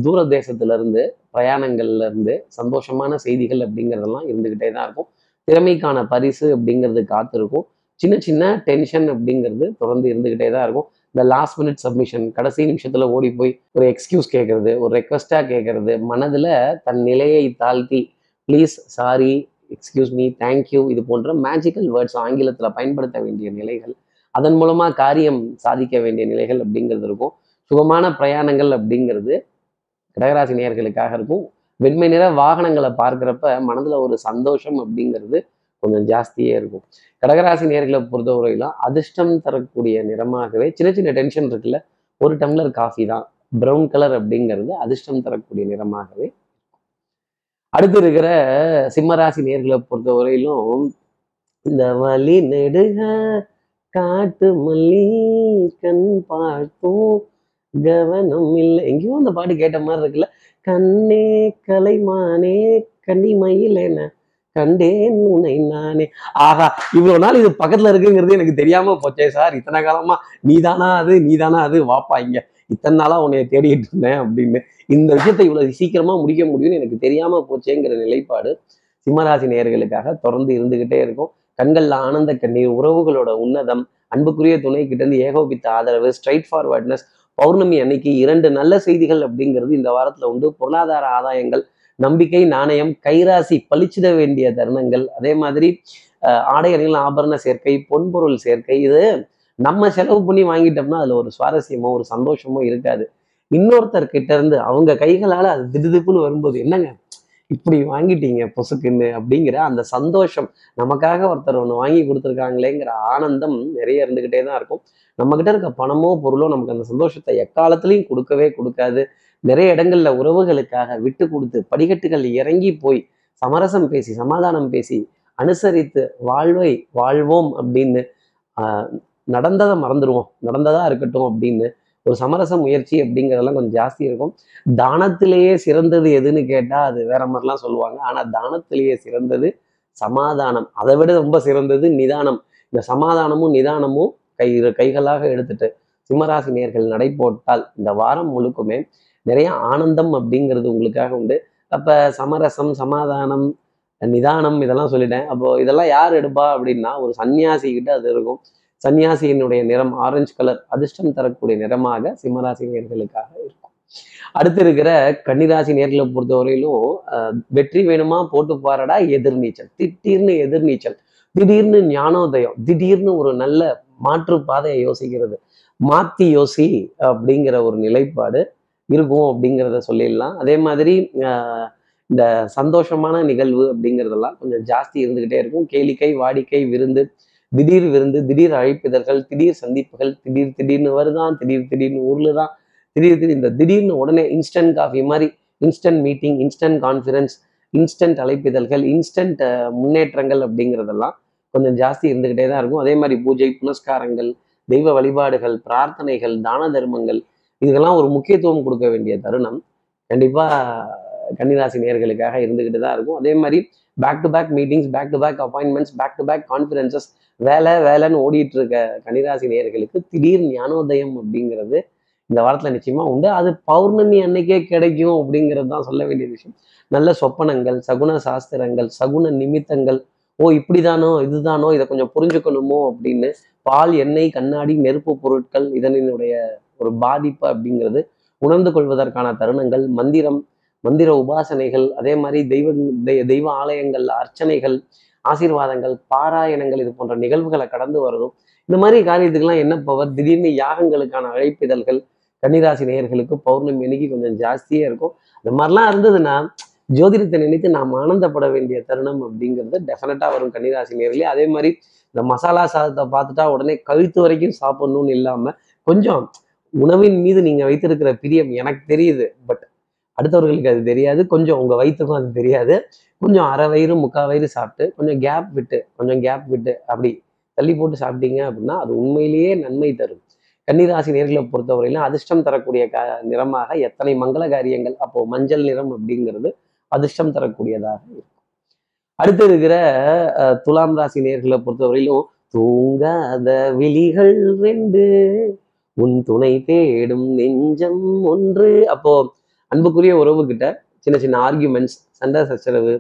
தூர தேசத்திலிருந்து பிரயாணங்கள்லேருந்து சந்தோஷமான செய்திகள் அப்படிங்கிறதெல்லாம் இருந்துக்கிட்டே தான் இருக்கும். திறமைக்கான பரிசு அப்படிங்கிறது காத்திருக்கும். சின்ன சின்ன டென்ஷன் அப்படிங்கிறது தொடர்ந்து இருந்துக்கிட்டே தான் இருக்கும். இந்த லாஸ்ட் மினிட் சப்மிஷன் கடைசி நிமிஷத்தில் ஓடி போய் ஒரு எக்ஸ்கியூஸ் கேட்கறது ஒரு ரெக்வஸ்ட்டாக கேட்கறது மனதில் தன் நிலையை தாழ்த்தி please sorry excuse me thank you இது போன்ற மேஜிக்கல் வேர்ட்ஸ் ஆங்கிலத்தில் பயன்படுத்த வேண்டிய நிலைகள் அதன் மூலமாக காரியம் சாதிக்க வேண்டிய நிலைகள் அப்படிங்கிறது இருக்கும். சுகமான பிரயாணங்கள் அப்படிங்கிறது கடகராசி நேர்களுக்காக இருக்கும். வெண்மை நிற வாகனங்களை பார்க்குறப்ப மனதுல ஒரு சந்தோஷம் அப்படிங்கிறது கொஞ்சம் ஜாஸ்தியே இருக்கும். கடகராசி நேர்களை பொறுத்தவரையிலும் அதிர்ஷ்டம் தரக்கூடிய நிறமாகவே சின்ன சின்ன டென்ஷன் இருக்குல்ல ஒரு டம்ளர் காஃபி தான். ப்ரௌன் கலர் அப்படிங்கிறது அதிர்ஷ்டம் தரக்கூடிய நிறமாகவே அடுத்து இருக்கிற சிம்மராசி நேர்களை பொறுத்தவரையிலும் இந்த வழி நெடுக காட்டு மல்லி கண் பார்த்தும் கவனம் இல்லை. எங்கேயும் அந்த பாட்டு கேட்ட மாதிரி இருக்குல்ல? கண்ணே கலைமானே கன்னிமயில் என்ன கண்டேன் உன்னை நானே. ஆகா இவ்வளவு நாள் இது பக்கத்துல இருக்குங்கிறது எனக்கு தெரியாம போச்சே சார். இத்தனை காலமா நீதானா அது நீதானா அது வாப்பா இங்க. இத்தனை நாளா உன்னைய தேடிட்டு இருந்தேன் அப்படின்னு. இந்த விஷயத்தை இவ்வளவு சீக்கிரமா முடிக்க முடியும்னு எனக்கு தெரியாம போச்சேங்கிற நிலைப்பாடு சிம்மராசி நேயர்களுக்காக தொடர்ந்து இருந்துகிட்டே இருக்கும். கண்கள்ல ஆனந்த கண்ணீர் உறவுகளோட உன்னதம் அன்புக்குரிய துணை கிட்ட இருந்து ஏகோபித்த ஆதரவு ஸ்ட்ரைட் ஃபார்வர்ட்னஸ் பௌர்ணமி அன்னைக்கு இரண்டு நல்ல செய்திகள் அப்படிங்கிறது இந்த வாரத்துல உண்டு. பொருளாதார ஆதாயங்கள் நம்பிக்கை நாணயம் கைராசி பளிச்சிட வேண்டிய தருணங்கள். அதே மாதிரி ஆடை அணிகள் ஆபரண சேர்க்கை பொன்பொருள் சேர்க்கை. இது நம்ம செலவு பண்ணி வாங்கிட்டோம்னா அதுல ஒரு சுவாரஸ்யமோ ஒரு சந்தோஷமோ இருக்காது. இன்னொருத்தர் கிட்ட இருந்து அவங்க கைகளால அது திடுதிப்புன்னு வரும்போது என்னங்க? இப்படி வாங்கிட்டீங்க பொசுக்குன்னு அப்படிங்கிற அந்த சந்தோஷம் நமக்காக ஒருத்தர் ஒன்று வாங்கி கொடுத்துருக்காங்களேங்கிற ஆனந்தம் நிறைய இருந்துக்கிட்டே தான் இருக்கும். நம்ம கிட்ட இருக்க பணமோ பொருளோ நமக்கு அந்த சந்தோஷத்தை எக்காலத்துலையும் கொடுக்கவே கொடுக்காது. நிறைய இடங்கள்ல உறவுகளுக்காக விட்டு கொடுத்து படிக்கட்டுகள் இறங்கி போய் சமரசம் பேசி சமாதானம் பேசி அனுசரித்து வாழ்வை வாழ்வோம் அப்படின்னு நடந்ததை மறந்துடுவோம் நடந்ததா இருக்கட்டும் அப்படின்னு ஒரு சமரச முயற்சி அப்படிங்கிறதெல்லாம் கொஞ்சம் ஜாஸ்தி இருக்கும். தானத்திலேயே சிறந்தது எதுன்னு கேட்டா அது வேற மாதிரிலாம் சொல்லுவாங்க. ஆனா தானத்திலேயே சிறந்தது சமாதானம். அதை விட ரொம்ப சிறந்தது நிதானம். இந்த சமாதானமும் நிதானமும் கை கைகளாக எடுத்துட்டு சிம்மராசி நேர்கள் நடை போட்டால் இந்த வாரம் முழுக்குமே நிறைய ஆனந்தம் அப்படிங்கிறது உங்களுக்காக உண்டு. அப்ப சமரசம் சமாதானம் நிதானம் இதெல்லாம் சொல்லிட்டேன். அப்போ இதெல்லாம் யார் எடுப்பா அப்படின்னா ஒரு சன்னியாசி கிட்ட அது இருக்கும். சன்னியாசியினுடைய நிறம் ஆரஞ்சு கலர் அதிர்ஷ்டம் தரக்கூடிய நிறமாக சிம்மராசி நேர்களுக்காக இருக்கும். அடுத்து இருக்கிற கன்னிராசி நேர்களை பொறுத்தவரையிலும் அஹ், வெற்றி வேணுமா? போட்டு பாருடா எதிர்நீச்சல். திடீர்னு எதிர்நீச்சல் திடீர்னு ஞானோதயம் திடீர்னு ஒரு நல்ல மாற்று பாதையை யோசிக்கிறது. மாத்தி யோசி அப்படிங்கிற ஒரு நிலைப்பாடு இருக்கும் அப்படிங்கிறத சொல்லிடலாம். அதே மாதிரி ஆஹ், இந்த சந்தோஷமான நிகழ்வு அப்படிங்கிறதெல்லாம் கொஞ்சம் ஜாஸ்தி இருந்துகிட்டே இருக்கும். கேளிக்கை வாடிக்கை விருந்து திடீர் விருந்து திடீர் அழைப்பிதழ்கள் திடீர் சந்திப்புகள் திடீர் திடீர்னு வருதான் திடீர் திடீர்னு ஊர்ல தான் திடீர் திடீர் இந்த திடீர்னு உடனே இன்ஸ்டன்ட் காஃபி மாதிரி instant meeting instant conference instant அழைப்பிதழ்கள் instant முன்னேற்றங்கள் அப்படிங்கிறதெல்லாம் கொஞ்சம் ஜாஸ்தி இருந்துகிட்டே தான் இருக்கும். அதே மாதிரி பூஜை புனஸ்காரங்கள் தெய்வ வழிபாடுகள் பிரார்த்தனைகள் தான தர்மங்கள் இதுக்கெல்லாம் ஒரு முக்கியத்துவம் கொடுக்க வேண்டிய தருணம். கண்டிப்பா கன்னிராசி நேர்களுக்காக இருந்துக்கிட்டு தான் இருக்கும். அதே மாதிரி back to back meetings back to back appointments back to back conferences வேலை வேலைன்னு ஓடிட்டு இருக்க கன்னிராசி நேர்களுக்கு திடீர் ஞானோதயம் அப்படிங்கிறது இந்த வாரத்துல நிச்சயமா உண்டு. அது பௌர்ணமி அன்னைக்கே கிடைக்கும் அப்படிங்கிறது தான் சொல்ல வேண்டிய விஷயம். நல்ல சொப்பனங்கள் சகுன சாஸ்திரங்கள் சகுன நிமித்தங்கள் ஓ இப்படிதானோ இதுதானோ இதை கொஞ்சம் புரிஞ்சுக்கணுமோ அப்படின்னு பால் எண்ணெய் கண்ணாடி நெருப்பு பொருட்கள் இதனுடைய ஒரு பாதிப்பு அப்படிங்கிறது உணர்ந்து கொள்வதற்கான தருணங்கள் மந்திரம் மந்திர உபாசனைகள் அதே மாதிரி தெய்வ தெய்வ ஆலயங்கள் அர்ச்சனைகள் ஆசீர்வாதங்கள் பாராயணங்கள் இது போன்ற நிகழ்வுகளை கடந்து வரதும் இந்த மாதிரி காரியத்துக்கெல்லாம் என்ன பவர்? திடீர்னு யாகங்களுக்கான அழைப்பிதழ்கள் கன்னிராசி நேயர்களுக்கு பௌர்ணமி அன்னைக்கு கொஞ்சம் ஜாஸ்தியே இருக்கும். இந்த மாதிரிலாம் இருந்ததுன்னா ஜோதிடத்தை நினைத்து நாம் ஆனந்தப்பட வேண்டிய தருணம் அப்படிங்கிறது டெஃபினட்டாக வரும் கன்னிராசி நேர்களே அதே மாதிரி இந்த மசாலா சாதத்தை பார்த்துட்டா உடனே கழுத்து வரைக்கும் சாப்பிடணும்னு இல்லாமல் கொஞ்சம் உணவின் மீது நீங்க வைத்திருக்கிற பிரியம் எனக்கு தெரியுது. பட் அடுத்தவர்களுக்கு அது தெரியாது. கொஞ்சம் உங்க வயிற்றுக்கும் அது தெரியாது. கொஞ்சம் அரை வயிறு முக்கால் வயிறு சாப்பிட்டு கொஞ்சம் கேப் விட்டு கொஞ்சம் கேப் விட்டு அப்படி தள்ளி போட்டு சாப்பிட்டீங்க அப்படின்னா அது உண்மையிலேயே நன்மை தரும். கன்னிராசி நேர்களை பொறுத்தவரையிலும் அதிர்ஷ்டம் தரக்கூடிய க நிறமாக எத்தனை மங்கள காரியங்கள் அப்போ மஞ்சள் நிறம் அப்படிங்கிறது அதிர்ஷ்டம் தரக்கூடியதாக இருக்கும். அடுத்து இருக்கிற அஹ், துலாம் ராசி நேர்களை பொறுத்தவரையிலும் தூங்காத விழிகள் ரெண்டு உன் துணை தேடும் நெஞ்சம் ஒன்று. அப்போ அன்புக்குரிய உறவு கிட்ட சின்ன சின்ன ஆர்கியூமெண்ட்ஸ் சண்டை சச்சரவு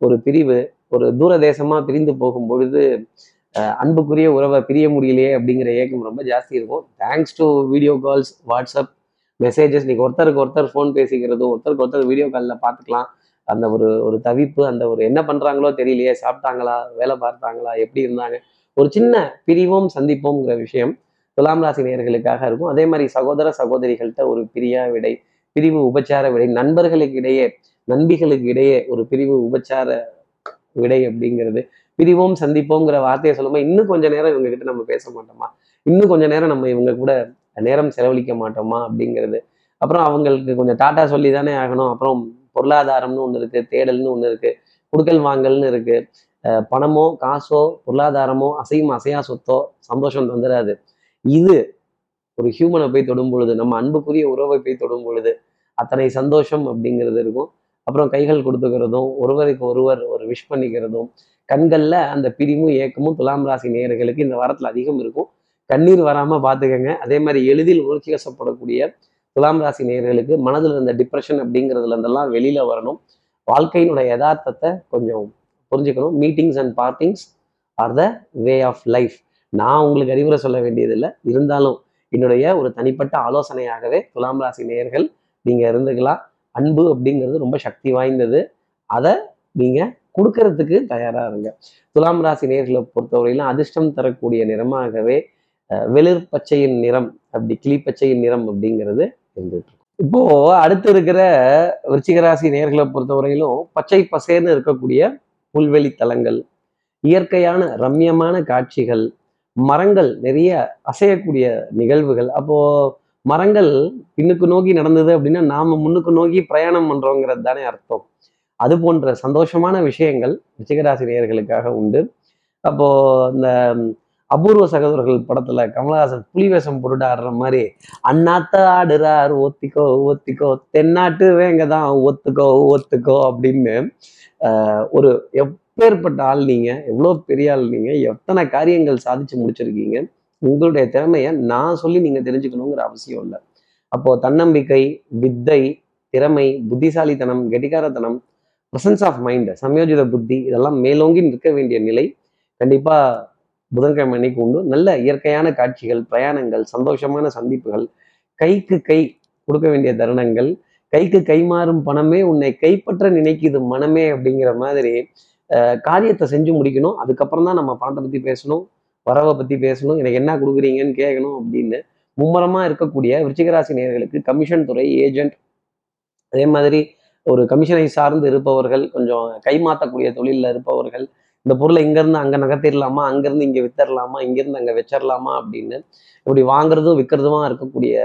ஒரு பிரிவு ஒரு தூர தேசமாக பிரிந்து போகும் பொழுது அன்புக்குரிய உறவை பிரிய முடியலையே அப்படிங்கிற ஏக்கம் ரொம்ப ஜாஸ்தி இருக்கும். Thanks to video calls WhatsApp messages நீங்க ஒருத்தருக்கு ஒருத்தர் ஃபோன் பேசிக்கிறதும் ஒருத்தருக்கு ஒருத்தர் வீடியோ காலில் பார்த்துக்கலாம். அந்த ஒரு ஒரு தவிப்பு அந்த ஒரு என்ன பண்றாங்களோ தெரியலையே சாப்பிட்டாங்களா வேலை பார்த்தாங்களா எப்படி இருந்தாங்க ஒரு சின்ன பிரிவோம் சந்திப்போங்கிற விஷயம் துலாம் ராசி நேர்களுக்காக இருக்கும். அதே மாதிரி சகோதர சகோதரிகள்கிட்ட ஒரு பிரியா விடை பிரிவு உபச்சார விடை நண்பர்களுக்கு இடையே நண்பிகளுக்கு இடையே ஒரு பிரிவு உபச்சார விடை அப்படிங்கிறது. பிரிவோம் சந்திப்போங்கிற வார்த்தையை சொல்லும்போது இன்னும் கொஞ்ச நேரம் இவங்க கிட்ட நம்ம பேச மாட்டோமா? இன்னும் கொஞ்ச நேரம் நம்ம இவங்க கூட நேரம் செலவழிக்க மாட்டோமா அப்படிங்கிறது. அப்புறம் அவங்களுக்கு கொஞ்சம் டாட்டா சொல்லி தானே ஆகணும். அப்புறம் பொருளாதாரம்னு ஒன்று இருக்கு தேடல்னு ஒன்று இருக்கு குடுக்கல் வாங்கல்னு இருக்கு. அஹ் பணமோ காசோ பொருளாதாரமோ அசையும் அசையா சொத்தோ சந்தோஷம் தந்துடாது இது ஒரு ஹியூமனை போய் தொடும் பொழுது நம்ம அன்புக்குரிய உறவை போய் தொடும் பொழுது அத்தனை சந்தோஷம் அப்படிங்கிறது இருக்கும். அப்புறம் கைகள் கொடுத்துக்கிறதும் ஒருவருக்கு ஒருவர் ஒரு விஷ் பண்ணிக்கிறதும் கண்களில் அந்த பிரிவும் ஏக்கமும் துலாம் ராசி நேயர்களுக்கு இந்த வாரத்தில் அதிகம் இருக்கும். கண்ணீர் வராமல் பார்த்துக்கங்க அதே மாதிரி எளிதில் உணர்ச்சி வசப்படக்கூடிய துலாம் ராசி நேயர்களுக்கு மனதில் இருந்த டிப்ரெஷன் அப்படிங்கிறதுல இருந்தெல்லாம் வெளியில் வரணும். வாழ்க்கையினுடைய யதார்த்தத்தை கொஞ்சம் புரிஞ்சுக்கணும். Meetings and partings are the way of life நான் உங்களுக்கு அறிவுரை சொல்ல வேண்டியதில்லை. இருந்தாலும் என்னுடைய ஒரு தனிப்பட்ட ஆலோசனையாகவே துலாம் ராசி நேயர்கள் நீங்க இருந்துக்கலாம். அன்பு அப்படிங்கிறது ரொம்ப சக்தி வாய்ந்தது. அதை நீங்க கொடுக்கறதுக்கு தயாராக இருங்க. துலாம் ராசி நேர்களை பொறுத்தவரையிலும் அதிர்ஷ்டம் தரக்கூடிய நிறமாகவே அஹ், வெளிர் பச்சையின் நிறம் அப்படி கிளி பச்சையின் நிறம் அப்படிங்கிறது இருந்துட்டு இருக்கும். இப்போ அடுத்து இருக்கிற விருச்சிகராசி நேர்களை பொறுத்தவரையிலும் பச்சை பசேர்னு இருக்கக்கூடிய புல்வெளி தலங்கள் இயற்கையான ரம்யமான காட்சிகள் மரங்கள் நிறைய அசையக்கூடிய நிகழ்வுகள். அப்போ மரங்கள் பின்னுக்கு நோக்கி நடந்தது அப்படின்னா நாம முன்னுக்கு நோக்கி பிரயாணம் பண்றோங்கிறது தானே அர்த்தம். அது போன்ற சந்தோஷமான விஷயங்கள் ரிச்சிகராசி நேயர்களுக்காக உண்டு. அப்போ இந்த அபூர்வ சகோதரர்கள் படத்துல கமலஹாசன் புலி வேஷம் போட்டுட்டு ஆடுற மாதிரி அண்ணாத்த ஆடுறார் ஒத்திக்கோ ஒத்திக்கோ தென்னாட்டு வேங்க தான் ஒத்துக்கோ ஒத்துக்கோ அப்படின்னு ஒரு எப்பேற்பட்ட ஆள் நீங்க எவ்வளோ பெரிய ஆள் நீங்க எத்தனை காரியங்கள் சாதிச்சு முடிச்சிருக்கீங்க உங்களுடைய திறமையை நான் சொல்லி நீங்கள் தெரிஞ்சுக்கணுங்கிற அவசியம் இல்லை. அப்போது தன்னம்பிக்கை வித்தை திறமை புத்திசாலித்தனம் கெட்டிக்காரத்தனம் பிரசன்ஸ் ஆஃப் மைண்ட் சமயோஜித புத்தி இதெல்லாம் மேலோங்கி நிற்க வேண்டிய நிலை. கண்டிப்பாக புதன்கிழமை அன்னைக்கு உண்டு. நல்ல இயற்கையான காட்சிகள் பிரயாணங்கள் சந்தோஷமான சந்திப்புகள் கைக்கு கை கொடுக்க வேண்டிய தருணங்கள் கைக்கு கை மாறும் பணமே உன்னை கைப்பற்ற நினைக்குது மனமே அப்படிங்கிற மாதிரி காரியத்தை செஞ்சு முடிக்கணும். அதுக்கப்புறம் தான் நம்ம பணத்தை பற்றி பேசணும். வரவை பத்தி பேசணும். எனக்கு என்ன கொடுக்குறீங்கன்னு கேட்கணும் அப்படின்னு மும்முரமாக இருக்கக்கூடிய விருச்சிகராசி நேயர்களுக்கு கமிஷன் துறை ஏஜென்ட் அதே மாதிரி ஒரு கமிஷனை சார்ந்து இருப்பவர்கள் கொஞ்சம் கைமாற்றக்கூடிய தொழிலில் இருப்பவர்கள் இந்த பொருளை இங்கேருந்து அங்கே நகர்த்திடலாமா அங்கேருந்து இங்கே வித்தரலாமா இங்கேருந்து அங்கே வச்சிடலாமா அப்படின்னு இப்படி வாங்குறதும் விற்கிறதுமா இருக்கக்கூடிய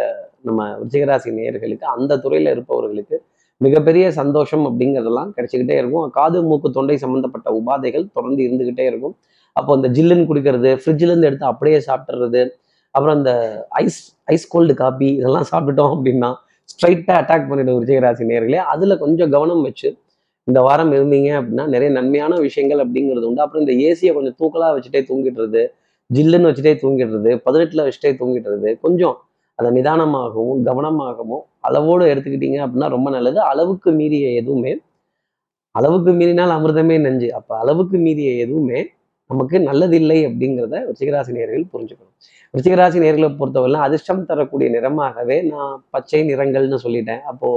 நம்ம விருச்சிகராசி நேயர்களுக்கு அந்த துறையில் இருப்பவர்களுக்கு மிகப்பெரிய சந்தோஷம் அப்படிங்கிறதெல்லாம் கிடைச்சிக்கிட்டே இருக்கும். காது மூக்கு தொண்டை சம்பந்தப்பட்ட உபாதைகள் தொடர்ந்து இருந்துக்கிட்டே இருக்கும். அப்போ இந்த ஜில்லுன்னு குடிக்கிறது ஃப்ரிட்ஜிலேருந்து எடுத்து அப்படியே சாப்பிட்றது அப்புறம் இந்த ஐஸ் ஐஸ் கோல்டு காபி இதெல்லாம் சாப்பிட்டுட்டோம் அப்படின்னா ஸ்ட்ரைட்டாக அட்டாக் பண்ணிடும் விஜயராசி நேர்களே அதில் கொஞ்சம் கவனம் வச்சு இந்த வாரம் இருந்தீங்க அப்படின்னா நிறைய நன்மையான விஷயங்கள் அப்படிங்கிறது உண்டு. அப்புறம் இந்த ஏசியை கொஞ்சம் தூக்கலாக வச்சுட்டே தூங்கிடுறது ஜில்லுன்னு வச்சுட்டே தூங்கிடுறது பதினெட்டில் வச்சுட்டே தூங்கிடுறது கொஞ்சம் அதை நிதானமாகவும் கவனமாகவும் அளவோடு எடுத்துக்கிட்டீங்க அப்படின்னா ரொம்ப நல்லது. அளவுக்கு மீறிய எதுவுமே அளவுக்கு மீறினால் அமிர்தமே நஞ்சு. அப்போ அளவுக்கு மீறிய எதுவுமே நமக்கு நல்லதில்லை அப்படிங்கிறத ரிச்சிகராசி நேர்கள் புரிஞ்சுக்கணும். ரிச்சிகராசி நேர்களை பொறுத்தவரைலாம் அதிர்ஷ்டம் தரக்கூடிய நிறமாகவே நான் பச்சை நிறங்கள்னு சொல்லிட்டேன். அப்போ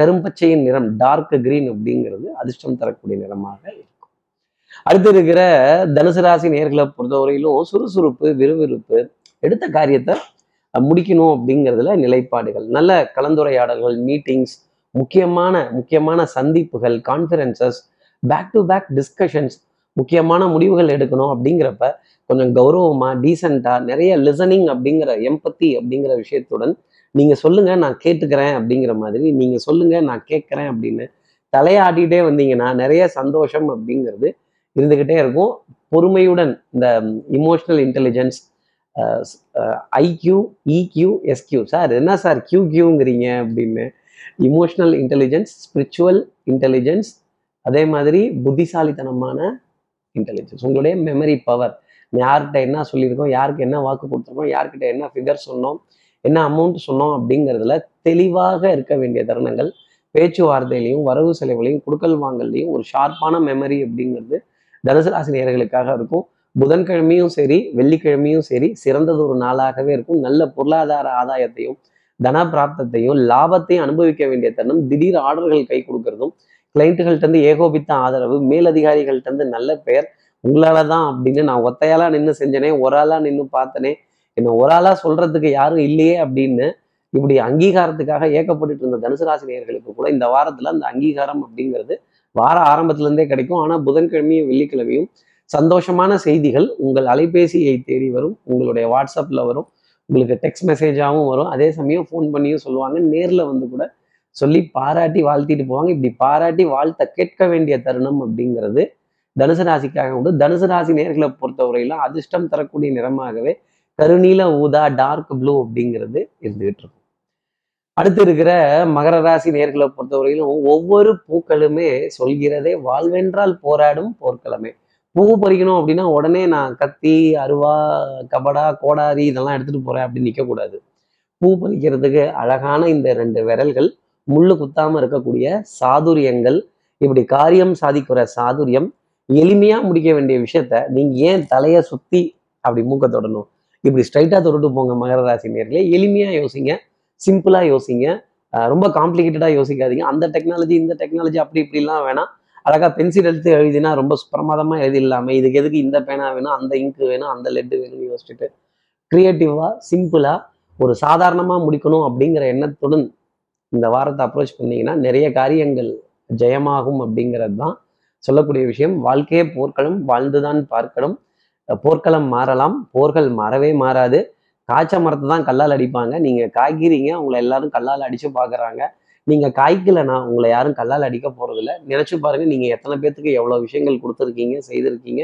கரும்பச்சையின் நிறம் டார்க் கிரீன் அப்படிங்கிறது அதிர்ஷ்டம் தரக்கூடிய நிறமாக இருக்கும். அடுத்து இருக்கிற தனுசு ராசி நேர்களை பொறுத்தவரையிலும் சுறுசுறுப்பு விறுவிறுப்பு எடுத்த காரியத்தை முடிக்கணும் அப்படிங்கிறதுல நிலைப்பாடுகள். நல்ல கலந்துரையாடல்கள் மீட்டிங்ஸ் முக்கியமான முக்கியமான சந்திப்புகள் conferences back to back discussions முக்கியமான முடிவுகள் எடுக்கணும் அப்படிங்கிறப்ப கொஞ்சம் கௌரவமாக டீசெண்டாக நிறைய லிசனிங் அப்படிங்கிற எம்பத்தி அப்படிங்கிற விஷயத்துடன் நீங்கள் சொல்லுங்கள் நான் கேட்டுக்கிறேன் அப்படிங்கிற மாதிரி. நீங்கள் சொல்லுங்கள் நான் கேட்குறேன் அப்படின்னு தலையாடிட்டே வந்தீங்கன்னா நிறைய சந்தோஷம் அப்படிங்கிறது இருந்துக்கிட்டே இருக்கும். பொறுமையுடன் இந்த emotional intelligence IQ EQ SQ sir என்ன சார் கியூ கியூங்கிறீங்க அப்படின்னு. இமோஷனல் இன்டெலிஜென்ஸ் ஸ்பிரிச்சுவல் இன்டெலிஜென்ஸ் அதே மாதிரி புத்திசாலித்தனமான இன்டெலிஜென்ஸ் உங்களுடைய மெமரி பவர் யார்கிட்ட என்ன சொல்லியிருக்கோம் யாருக்கு என்ன வாக்கு கொடுத்துருக்கோம் யார்கிட்ட என்ன ஃபிகர் சொன்னோம் என்ன அமௌண்ட் சொன்னோம் அப்படிங்கிறதுல தெளிவாக இருக்க வேண்டிய தருணங்கள் பேச்சுவார்த்தையிலையும் வரவு செலவுலையும் கொடுக்கல் வாங்கல்லையும் ஒரு ஷார்ப்பான மெமரி அப்படிங்கிறது தனுசு இருக்கும். புதன்கிழமையும் சரி வெள்ளிக்கிழமையும் சரி சிறந்தது ஒரு நாளாகவே இருக்கும். நல்ல பொருளாதார ஆதாயத்தையும் தன பிராப்தத்தையும் லாபத்தையும் அனுபவிக்க வேண்டிய தருணம். திடீர் ஆர்டர்கள் கை கொடுக்கறதும் கிளைண்ட்டுகள்கிட்டருந்து ஏகோபித்த ஆதரவு மேலதிகாரிகள்கிட்டருந்து நல்ல பெயர். உங்களால தான் அப்படின்னு நான் ஒத்தையாளா நின்று செஞ்சனே ஒரு ஆளா நின்று பார்த்தனே என்ன ஒரு ஆளா சொல்றதுக்கு யாரும் இல்லையே அப்படின்னு இப்படி அங்கீகாரத்துக்காக ஏக்கப்பட்டுட்டு இருந்த தனுசு ராசி கூட இந்த வாரத்துல அந்த அங்கீகாரம் அப்படிங்கிறது வார ஆரம்பத்துல இருந்தே கிடைக்கும். ஆனா புதன்கிழமையும் வெள்ளிக்கிழமையும் சந்தோஷமான செய்திகள் உங்கள் அலைபேசியை தேடி வரும் உங்களுடைய வாட்ஸ்அப்ல வரும் உங்களுக்கு டெக்ஸ்ட் மெசேஜாகவும் வரும். அதே சமயம் ஃபோன் பண்ணியும் சொல்லுவாங்க. நேரில் வந்து கூட சொல்லி பாராட்டி வாழ்த்திட்டு போவாங்க. இப்படி பாராட்டி வாழ்த்த கேட்க வேண்டிய தருணம் அப்படிங்கிறது தனுசு ராசிக்காக உண்டு. தனுசு ராசி நேர்களை பொறுத்தவரையில அதிர்ஷ்டம் தரக்கூடிய நிறமாகவே கருநீல ஊதா டார்க் ப்ளூ அப்படிங்கிறது இருந்துகிட்டு இருக்கும். அடுத்து இருக்கிற மகர ராசி நேர்களை பொறுத்தவரையிலும் ஒவ்வொரு பூக்களுமே சொல்கிறதே வாழ்வென்றால் போராடும் போர்க்களமே. பூ பறிக்கணும் அப்படின்னா உடனே நான் கத்தி அருவா கபடா கோடாரி இதெல்லாம் எடுத்துட்டு போறேன் அப்படின்னு நிற்கக்கூடாது பூ பறிக்கிறதுக்கு அழகான இந்த ரெண்டு விரல்கள் முள்ளு குத்தாம இருக்கக்கூடிய சாதுரியங்கள் இப்படி காரியம் சாதிக்கிற சாதுரியம் எளிமையா முடிக்க வேண்டிய விஷயத்த நீங்க ஏன் தலையை சுத்தி அப்படி மூக்க தொடணும்? இப்படி ஸ்ட்ரைட்டா தொட்டுட்டு போங்க மகர ராசி நேர்களே. எளிமையா யோசிங்க சிம்பிளா யோசிங்க. ரொம்ப காம்ப்ளிகேட்டடாக யோசிக்காதீங்க. அந்த டெக்னாலஜி இந்த டெக்னாலஜி அப்படி இப்படிலாம் வேணாம். அழகா பென்சில் எடுத்து எழுதினா ரொம்ப பிரமாதமா எழுதிடலாமே. இதுக்கு எதுக்கு இந்த பேனா வேணும் அந்த இங்கு வேணும் அந்த லெட்டு வேணும்னு யோசிச்சுட்டு க்ரியேட்டிவாக சிம்பிளா ஒரு சாதாரணமா முடிக்கணும் அப்படிங்கிற எண்ணத்துடன் இந்த வாரத்தை அப்ரோச் பண்ணீங்கன்னா நிறைய காரியங்கள் ஜெயமாகும் அப்படிங்கிறது தான் சொல்லக்கூடிய விஷயம். வாழ்க்கையே போர்க்களம் வாழ்ந்துதான் பார்க்கணும். போர்க்களம் மாறலாம். போர்கள் மாறவே மாறாது. காய்ச்ச மரத்தை தான் கல்லால் அடிப்பாங்க. நீங்க காய்க்கிறீங்க உங்களை எல்லாரும் கல்லால் அடித்து பார்க்குறாங்க. நீங்க காய்க்கலைன்னா உங்களை யாரும் கல்லால் அடிக்க போறதில்ல. நினச்சி பாருங்கள் நீங்கள் எத்தனை பேர்த்துக்கு எவ்வளோ விஷயங்கள் கொடுத்துருக்கீங்க செய்திருக்கீங்க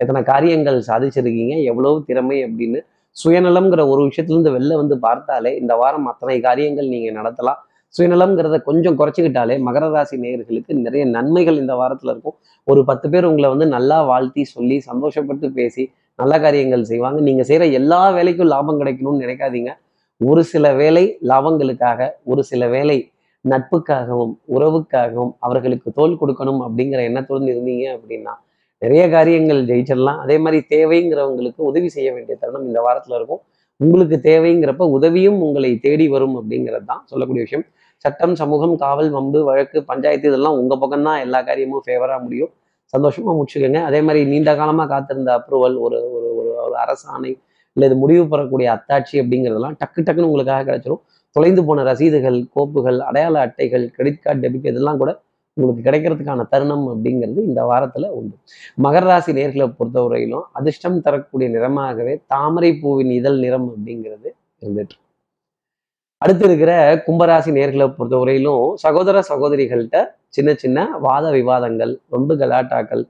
எத்தனை காரியங்கள் சாதிச்சிருக்கீங்க எவ்வளவு திறமை அப்படின்னு. சுயநலம்ங்கிற ஒரு விஷயத்துலேருந்து வெளில வந்து பார்த்தாலே இந்த வாரம் அத்தனை காரியங்கள் நீங்கள் நடத்தலாம். சுயநலம்ங்கிறத கொஞ்சம் குறைச்சிக்கிட்டாலே மகர ராசி நேயர்களுக்கு நிறைய நன்மைகள் இந்த வாரத்துல இருக்கும். ஒரு பத்து பேர் உங்களை வந்து நல்லா வாழ்த்தி சொல்லி சந்தோஷப்பட்டு பேசி நல்ல காரியங்கள் செய்வாங்க. நீங்க செய்யற எல்லா வேலைக்கும் லாபம் கிடைக்கணும்னு நினைக்காதீங்க. ஒரு சில வேலை லாபங்களுக்காக ஒரு சில வேலை நட்புக்காகவும் உறவுக்காகவும் அவர்களுக்கு தோல் கொடுக்கணும் அப்படிங்கிற எண்ணத்துடன் இருந்தீங்க அப்படின்னா நிறைய காரியங்கள் ஜெயிச்சிடலாம். அதே மாதிரி தேவைங்கிறவங்களுக்கு உதவி செய்ய வேண்டிய தருணம் இந்த வாரத்துல இருக்கும். உங்களுக்கு தேவைங்கிறப்ப உதவியும் உங்களை தேடி வரும் அப்படிங்கிறது தான் சொல்லக்கூடிய விஷயம். சட்டம் சமூகம் காவல் வம்பு வழக்கு பஞ்சாயத்து இதெல்லாம் உங்கள் பக்கம் தான் எல்லா காரியமும் ஃபேவராக முடியும். சந்தோஷமாக முடிச்சுக்கோங்க. அதே மாதிரி நீண்ட காலமாக காத்திருந்த அப்ரூவல் ஒரு ஒரு ஒரு ஒரு அரசாணை இல்லை இது முடிவு பெறக்கூடிய அத்தாட்சி அப்படிங்கிறதெல்லாம் டக்கு டக்குன்னு உங்களுக்காக கிடைச்சிரும். தொலைந்து போன ரசீதுகள் கோப்புகள் அடையாள அட்டைகள் கிரெடிட் கார்டு டெபிட் இதெல்லாம் கூட உங்களுக்கு கிடைக்கிறதுக்கான தருணம் அப்படிங்கிறது இந்த வாரத்தில் உண்டு. மகர ராசி நேர்களை பொறுத்தவரையிலும் அதிர்ஷ்டம் தரக்கூடிய நிறமாகவே தாமரை பூவின் இதழ் நிறம் அப்படிங்கிறது இருந்துட்டு அடுத்து இருக்கிற கும்பராசி நேர்களை பொறுத்தவரையிலும் சகோதர சகோதரிகள்கிட்ட சின்ன சின்ன வாத விவாதங்கள் ரொம்ப கலாட்டாக்கள்.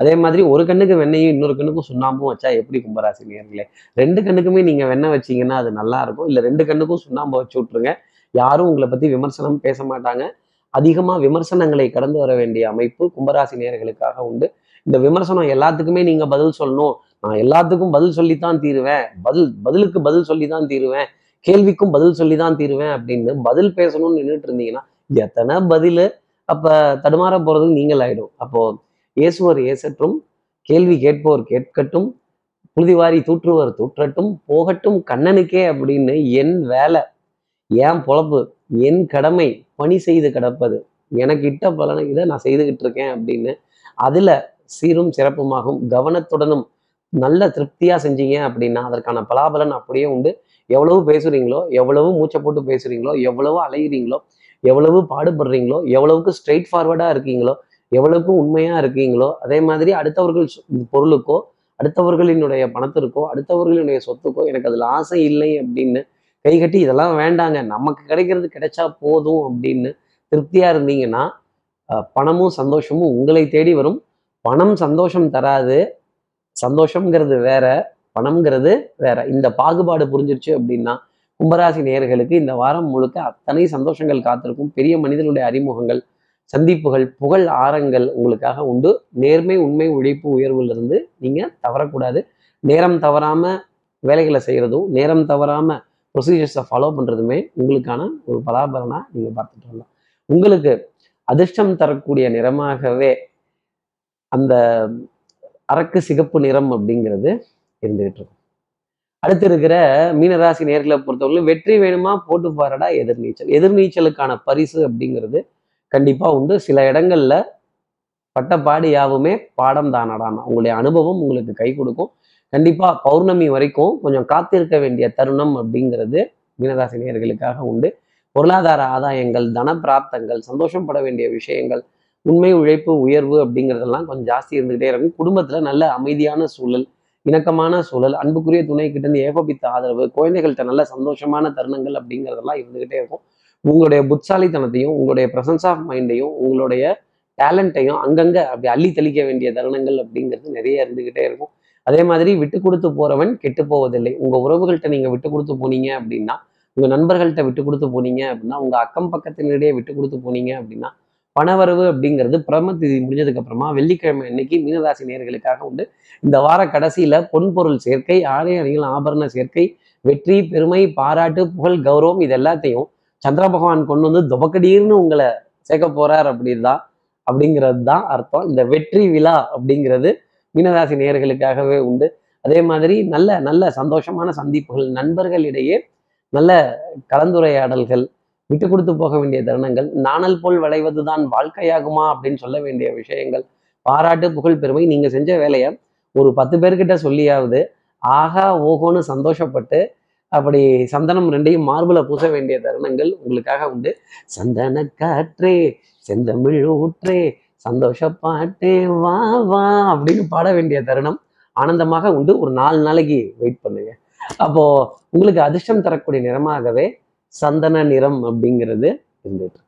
அதே மாதிரி ஒரு கண்ணுக்கு வெண்ணையும் இன்னொரு கண்ணுக்கும் சுண்ணாம்பும் வச்சா எப்படி கும்பராசி நேர்களே? ரெண்டு கண்ணுக்குமே நீங்க வெண்ணெய் வச்சீங்கன்னா அது நல்லா இருக்கும். இல்ல ரெண்டு கண்ணுக்கும் சுண்ணாம்பு வச்சு விட்டுருங்க. யாரும் உங்களை பத்தி விமர்சனம் பேச மாட்டாங்க. அதிகமாக விமர்சனங்களை கடந்து வர வேண்டிய அமைப்பு கும்பராசி நேயர்களுக்காக உண்டு. இந்த விமர்சனம் எல்லாத்துக்குமே நீங்கள் பதில் சொல்லணும். நான் எல்லாத்துக்கும் பதில் சொல்லித்தான் தீருவேன். பதில் பதிலுக்கு பதில் சொல்லி தான் தீருவேன். கேள்விக்கும் பதில் சொல்லி தான் தீருவேன் அப்படின்னு பதில் பேசணும்னு நின்றுட்டு இருந்தீங்கன்னா எத்தனை பதில்? அப்ப தடுமாற போறதுக்கு நீங்கள் ஆயிடும். அப்போ இயேசுவர் ஏசற்றும் கேள்வி கேட்போர் கேட்கட்டும் புழுதிவாரி தூற்றுவர் தூற்றட்டும் போகட்டும் கண்ணனுக்கே அப்படின்னு என் வேலை என் பொழப்பு என் கடமை பணி செய்து கிடப்பது. எனக்கு இட்ட பலனை இதை நான் செய்துகிட்டு இருக்கேன் அப்படின்னு அதுல சீரும் சிறப்புமாகும். கவனத்துடனும் நல்ல திருப்தியா செஞ்சீங்க அப்படின்னா அதற்கான பலாபலன் அப்படியே உண்டு. எவ்வளவு பேசுறீங்களோ எவ்வளவு மூச்சை போட்டு பேசுறீங்களோ எவ்வளவு அலைகிறீங்களோ எவ்வளவு பாடுபடுறீங்களோ எவ்வளவுக்கு ஸ்ட்ரெயிட் ஃபார்வர்டாக இருக்கீங்களோ எவ்வளவுக்கு உண்மையாக இருக்கீங்களோ அதே மாதிரி அடுத்தவர்கள் பொருளுக்கோ அடுத்தவர்களினுடைய பணத்திற்கோ அடுத்தவர்களினுடைய சொத்துக்கோ எனக்கு அதில் ஆசை இல்லை அப்படின்னு கை கட்டி இதெல்லாம் வேண்டாங்க. நமக்கு கிடைக்கிறது கிடைச்சா போதும் அப்படின்னு திருப்தியாக இருந்தீங்கன்னா பணமும் சந்தோஷமும் உங்களை தேடி வரும். பணம் சந்தோஷம் தராது. சந்தோஷம்ங்கிறது வேற. பணம்ங்கிறது வேற. இந்த பாகுபாடு புரிஞ்சிருச்சு அப்படின்னா கும்பராசி நேர்களுக்கு இந்த வாரம் முழுக்க அத்தனை சந்தோஷங்கள் காத்திருக்கும். பெரிய மனிதர்களுடைய அறிமுகங்கள் சந்திப்புகள் புகழ் ஆரங்கள் உங்களுக்காக உண்டு. நேர்மை உண்மை உழைப்பு உயர்வுல நீங்க தவறக்கூடாது. நேரம் தவறாம வேலைகளை செய்யறதும் நேரம் தவறாம ப்ரொசீஜர்ஸை ஃபாலோ பண்றதுமே உங்களுக்கான ஒரு பலாபலனா நீங்க பார்த்துட்டு வரலாம். உங்களுக்கு அதிர்ஷ்டம் தரக்கூடிய நிறமாகவே அந்த அரக்கு சிகப்பு நிறம் அப்படிங்கிறது இருந்துகிட்டு இருக்கும். அடுத்து இருக்கிற மீனராசி நேர்களை பொறுத்தவரையிலும் வெற்றி வேணுமா? போட்டு பாருடா எதிர்நீச்சல். எதிர்நீச்சலுக்கான பரிசு அப்படிங்கிறது கண்டிப்பாக உண்டு. சில இடங்கள்ல பட்டப்பாடு யாவுமே பாடம் தானடானா உங்களுடைய அனுபவம் உங்களுக்கு கை கொடுக்கும். கண்டிப்பாக பௌர்ணமி வரைக்கும் கொஞ்சம் காத்திருக்க வேண்டிய தருணம் அப்படிங்கிறது மீனராசி நேயர்களுக்காக உண்டு. பொருளாதார ஆதாயங்கள் தன பிராப்தங்கள் சந்தோஷப்பட வேண்டிய விஷயங்கள் உண்மை உழைப்பு உயர்வு அப்படிங்கிறதெல்லாம் கொஞ்சம் ஜாஸ்தி இருந்துகிட்டே இருக்கும். குடும்பத்தில் நல்ல அமைதியான சூழல் இணக்கமான சூழல் அன்புக்குரிய துணை கிட்ட இருந்து ஏகோபித்த ஆதரவு குழந்தைகள்கிட்ட நல்ல சந்தோஷமான தருணங்கள் அப்படிங்கிறதெல்லாம் இருந்துகிட்டே இருக்கும். உங்களுடைய புட்சாலித்தனத்தையும் உங்களுடைய பிரசன்ஸ் ஆஃப் மைண்டையும் உங்களுடைய டேலண்ட்டையும் அங்கங்க அப்படி அள்ளி தெளிக்க வேண்டிய தருணங்கள் அப்படிங்கிறது நிறைய இருந்துகிட்டே இருக்கும். அதே மாதிரி விட்டு கொடுத்து போறவன் கெட்டு போவதில்லை. உங்க உறவுகள்கிட்ட நீங்க விட்டு கொடுத்து போனீங்க அப்படின்னா உங்க நண்பர்கள்ட்ட விட்டு கொடுத்து போனீங்க அப்படின்னா உங்க அக்கம் பக்கத்தினரிடையே விட்டு கொடுத்து போனீங்க அப்படின்னா பணவரவு அப்படிங்கிறது பிரம திதி முடிஞ்சதுக்கு அப்புறமா வெள்ளிக்கிழமை அன்னைக்கு மீனராசி நேர்களுக்காக உண்டு. இந்த வார கடைசியில பொன்பொருள் சேர்க்கை ஆலய அணிகள் ஆபரண சேர்க்கை வெற்றி பெருமை பாராட்டு புகழ் கௌரவம் இது எல்லாத்தையும் சந்திர பகவான் கொண்டு வந்து துபக்கடீர்னு உங்களை சேர்க்க போறார் அப்படிதான் அப்படிங்கிறது தான் அர்த்தம். இந்த வெற்றி விழா அப்படிங்கிறது மீனராசி நேயர்களுக்காகவே உண்டு. அதே மாதிரி நல்ல நல்ல சந்தோஷமான சந்திப்புகள் நண்பர்களிடையே நல்ல கலந்துரையாடல்கள் விட்டு கொடுத்து போக வேண்டிய தருணங்கள் நாணல் போல் விளைவதுதான் வாழ்க்கையாகுமா அப்படின்னு சொல்ல வேண்டிய விஷயங்கள் பாராட்டு புகழ் பெருமை நீங்க செஞ்ச வேலையை ஒரு பத்து பேர்கிட்ட சொல்லியாவது ஆகா ஓகோன்னு சந்தோஷப்பட்டு அப்படி சந்தனம் ரெண்டையும் மார்புல பூச வேண்டிய தருணங்கள் உங்களுக்காக உண்டு. சந்தன காற்றே செந்தமிழ் ஊற்றே சந்தோஷ பாட்டே வா வா அப்படின்னு பாட வேண்டிய தருணம் ஆனந்தமாக உண்டு. ஒரு நாலு நாளைக்கு வெயிட் பண்ணுங்க. அப்போ உங்களுக்கு அதிர்ஷ்டம் தரக்கூடிய நிறமாகவே சந்தன நிறம் அப்படிங்கிறது இருந்துட்டு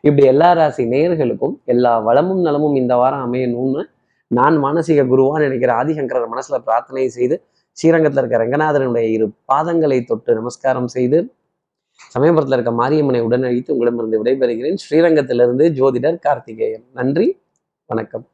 இப்படி எல்லா ராசி நேயர்களுக்கும் எல்லா வளமும் நலமும் இந்த வாரம் அமையணும்னு நான் மானசீக குருவா நினைக்கிற ஆதிசங்கரர் மனசுல பிரார்த்தனை செய்து ஸ்ரீரங்கத்தில் இருக்க ரங்கநாதனுடைய இரு பாதங்களை தொட்டு நமஸ்காரம் செய்து சமயபுரத்தில் இருக்க மாரியம்மனை உடனழித்து உங்களிடமிருந்து விடைபெறுகிறேன். ஸ்ரீரங்கத்திலிருந்து ஜோதிடர் கார்த்திகேயன். நன்றி வணக்கம்.